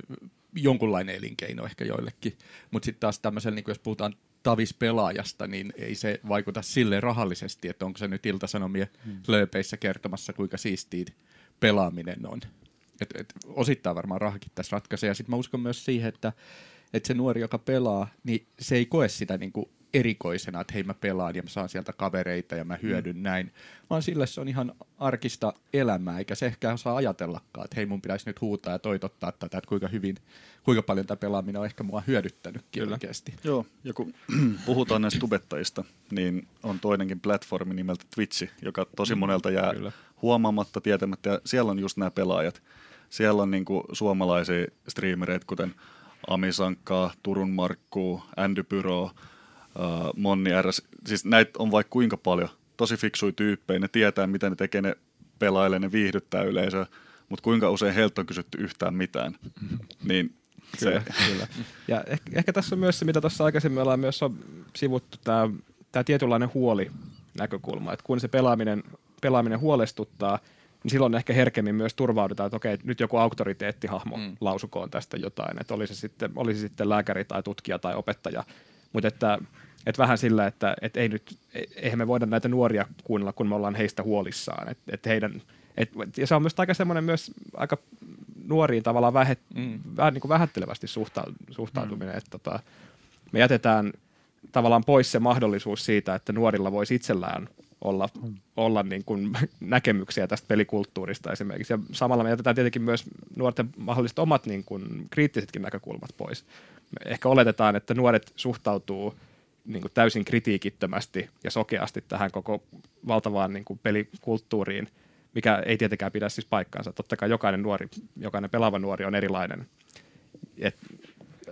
jonkunlainen elinkeino ehkä joillekin. Mutta sitten taas tämmöisellä, niin jos puhutaan tavis pelaajasta, niin ei se vaikuta sille rahallisesti, että onko se nyt Ilta-Sanomien hmm. lööpeissä kertomassa, kuinka siistiä pelaaminen on. Et, et osittain varmaan rahakin tässä ratkaisee. Ja sitten mä uskon myös siihen, että, että se nuori, joka pelaa, niin se ei koe sitä niin kuin erikoisena, että hei mä pelaan ja mä saan sieltä kavereita ja mä mm. hyödyn mm. näin, vaan sille se on ihan arkista elämää, eikä se ehkä osaa ajatellakaan, että hei mun pitäisi nyt huutaa ja toitottaa tätä, että kuinka hyvin, kuinka paljon tämä pelaaminen on ehkä mua hyödyttänyt Kyllä. oikeasti. Joo, ja kun puhutaan näistä tubettajista, niin on toinenkin platformi nimeltä Twitchi, joka tosi mm, monelta jää Kyllä. huomaamatta, tietämättä, ja siellä on just nämä pelaajat. Siellä on niinku suomalaisia striimereitä, kuten Amisankkaa, Turun Markkuu, Andy Pyro, uh, Monni RS, siis näitä on vaikka kuinka paljon, tosi fiksuja tyyppejä, ne tietää mitä ne tekee, ne pelailee, ne viihdyttää yleisöä, mutta kuinka usein heiltä on kysytty yhtään mitään, niin Kyllä, se. kyllä. Ja ehkä, ehkä tässä on myös se, mitä tuossa aikaisemmin ollaan myös on sivuttu, tämä, tämä tietynlainen huoli näkökulma, että kun se pelaaminen, pelaaminen huolestuttaa, niin silloin ehkä herkemmin myös turvaudutaan, että okei, nyt joku auktoriteettihahmo mm. lausukoon tästä jotain, että olisi sitten, olisi sitten lääkäri tai tutkija tai opettaja, mutta että, että vähän sillä, että, että ei nyt, eihän me voida näitä nuoria kuunnella, kun me ollaan heistä huolissaan. Että, että heidän, et, ja se on myös aika semmoinen myös aika nuoriin tavallaan vähet, mm. vähän niin kuin vähättelevästi suhta, suhtautuminen, mm. että tota, me jätetään tavallaan pois se mahdollisuus siitä, että nuorilla voisi itsellään olla, mm. olla niin kuin näkemyksiä tästä pelikulttuurista esimerkiksi. Ja samalla me jätetään tietenkin myös nuorten mahdolliset omat niin kuin kriittisetkin näkökulmat pois ehkä oletetaan, että nuoret suhtautuu niin kuin täysin kritiikittömästi ja sokeasti tähän koko valtavaan niin kuin pelikulttuuriin, mikä ei tietenkään pidä siis paikkaansa. Totta kai jokainen nuori, jokainen pelaava nuori on erilainen. Et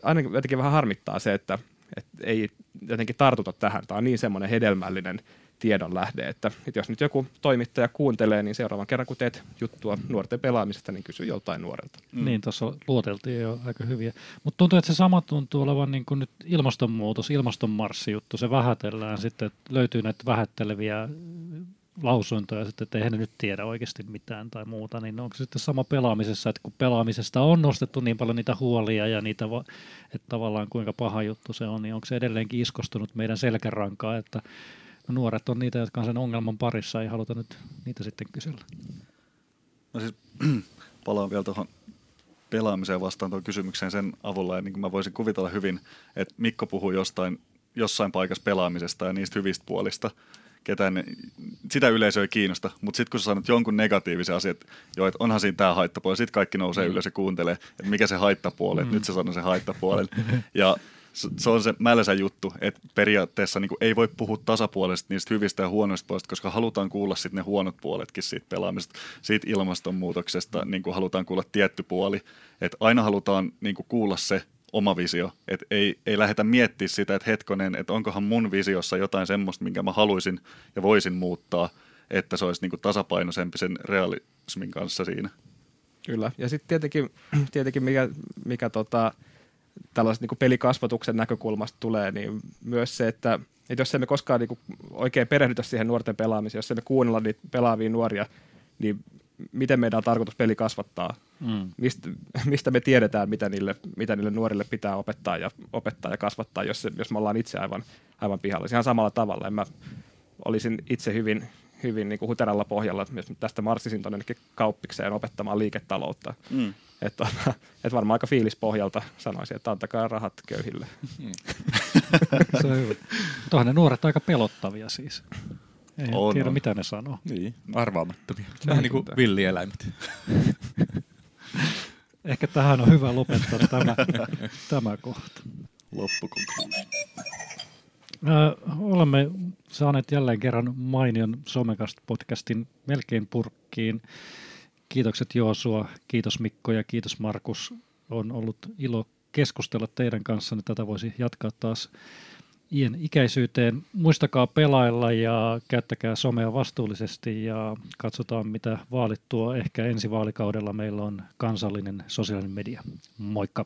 ainakin jotenkin vähän harmittaa se, että, että ei jotenkin tartuta tähän. Tämä on niin semmoinen hedelmällinen tiedon lähde, että, että jos nyt joku toimittaja kuuntelee, niin seuraavan kerran kun teet juttua nuorten pelaamisesta, niin kysy joltain nuorelta. Mm. Niin, tuossa luoteltiin jo aika hyviä. Mutta tuntuu, että se sama tuntuu olevan niin kuin nyt ilmastonmuutos, ilmastonmarssi-juttu, se vähätellään sitten, että löytyy näitä vähätteleviä lausuntoja sitten, että eihän ne nyt tiedä oikeasti mitään tai muuta, niin onko se sitten sama pelaamisessa, että kun pelaamisesta on nostettu niin paljon niitä huolia ja niitä, että tavallaan kuinka paha juttu se on, niin onko se edelleenkin iskostunut meidän selkärankaa, että nuoret on niitä, jotka on sen ongelman parissa, ei haluta nyt niitä sitten kysellä. No siis palaan vielä tuohon pelaamiseen vastaan tuon kysymykseen sen avulla, ja niin kuin mä voisin kuvitella hyvin, että Mikko puhuu jostain, jossain paikassa pelaamisesta ja niistä hyvistä puolista, ketään, sitä yleisöä ei kiinnosta, mutta sitten kun sä sanot jonkun negatiivisen asian, että joo, että onhan siinä tämä haittapuoli, sitten kaikki nousee mm. ylös ja kuuntelee, että mikä se haittapuoli, mm. että nyt se sanoo se haittapuoli. ja se on se mälsä juttu, että periaatteessa niin ei voi puhua tasapuolisesti niistä hyvistä ja huonoista puolista, koska halutaan kuulla sitten ne huonot puoletkin siitä pelaamisesta, siitä ilmastonmuutoksesta, niin kuin halutaan kuulla tietty puoli. Että aina halutaan niin kuin kuulla se oma visio, että ei, ei lähdetä miettimään sitä, että hetkonen, että onkohan mun visiossa jotain semmoista, minkä mä haluaisin ja voisin muuttaa, että se olisi niin kuin tasapainoisempi sen realismin kanssa siinä. Kyllä, ja sitten tietenkin, tietenkin mikä, mikä tota, tällaisen niin pelikasvatuksen näkökulmasta tulee, niin myös se, että, että jos emme koskaan niin oikein perehdytä siihen nuorten pelaamiseen, jos emme kuunnella niitä pelaavia nuoria, niin miten meidän on tarkoitus peli kasvattaa, mm. mistä, mistä me tiedetään, mitä niille, mitä niille nuorille pitää opettaa ja, opettaa ja kasvattaa, jos, jos me ollaan itse aivan, aivan pihalla. Ihan samalla tavalla. En mä olisin itse hyvin, hyvin niin kuin huteralla pohjalla, että tästä marssisin tuonne kauppikseen opettamaan liiketaloutta. Mm. Että et varmaan aika fiilispohjalta sanoisin, että antakaa rahat köyhille. Mm. Se on hyvä. Tuohan ne nuoret aika pelottavia siis. Ei on, tiedä, on. mitä ne sanoo. Niin, arvaamattomia. Vähän niin kuin villieläimet. Ehkä tähän on hyvä lopettaa tämä, tämä kohta. Loppukonkluusio. Olemme saaneet jälleen kerran mainion Somekast-podcastin melkein purkkiin. Kiitokset Joosua, kiitos Mikko ja kiitos Markus. On ollut ilo keskustella teidän kanssa. Tätä voisi jatkaa taas ien ikäisyyteen. Muistakaa pelailla ja käyttäkää somea vastuullisesti ja katsotaan mitä vaalit tuo. Ehkä ensi vaalikaudella meillä on kansallinen sosiaalinen media. Moikka!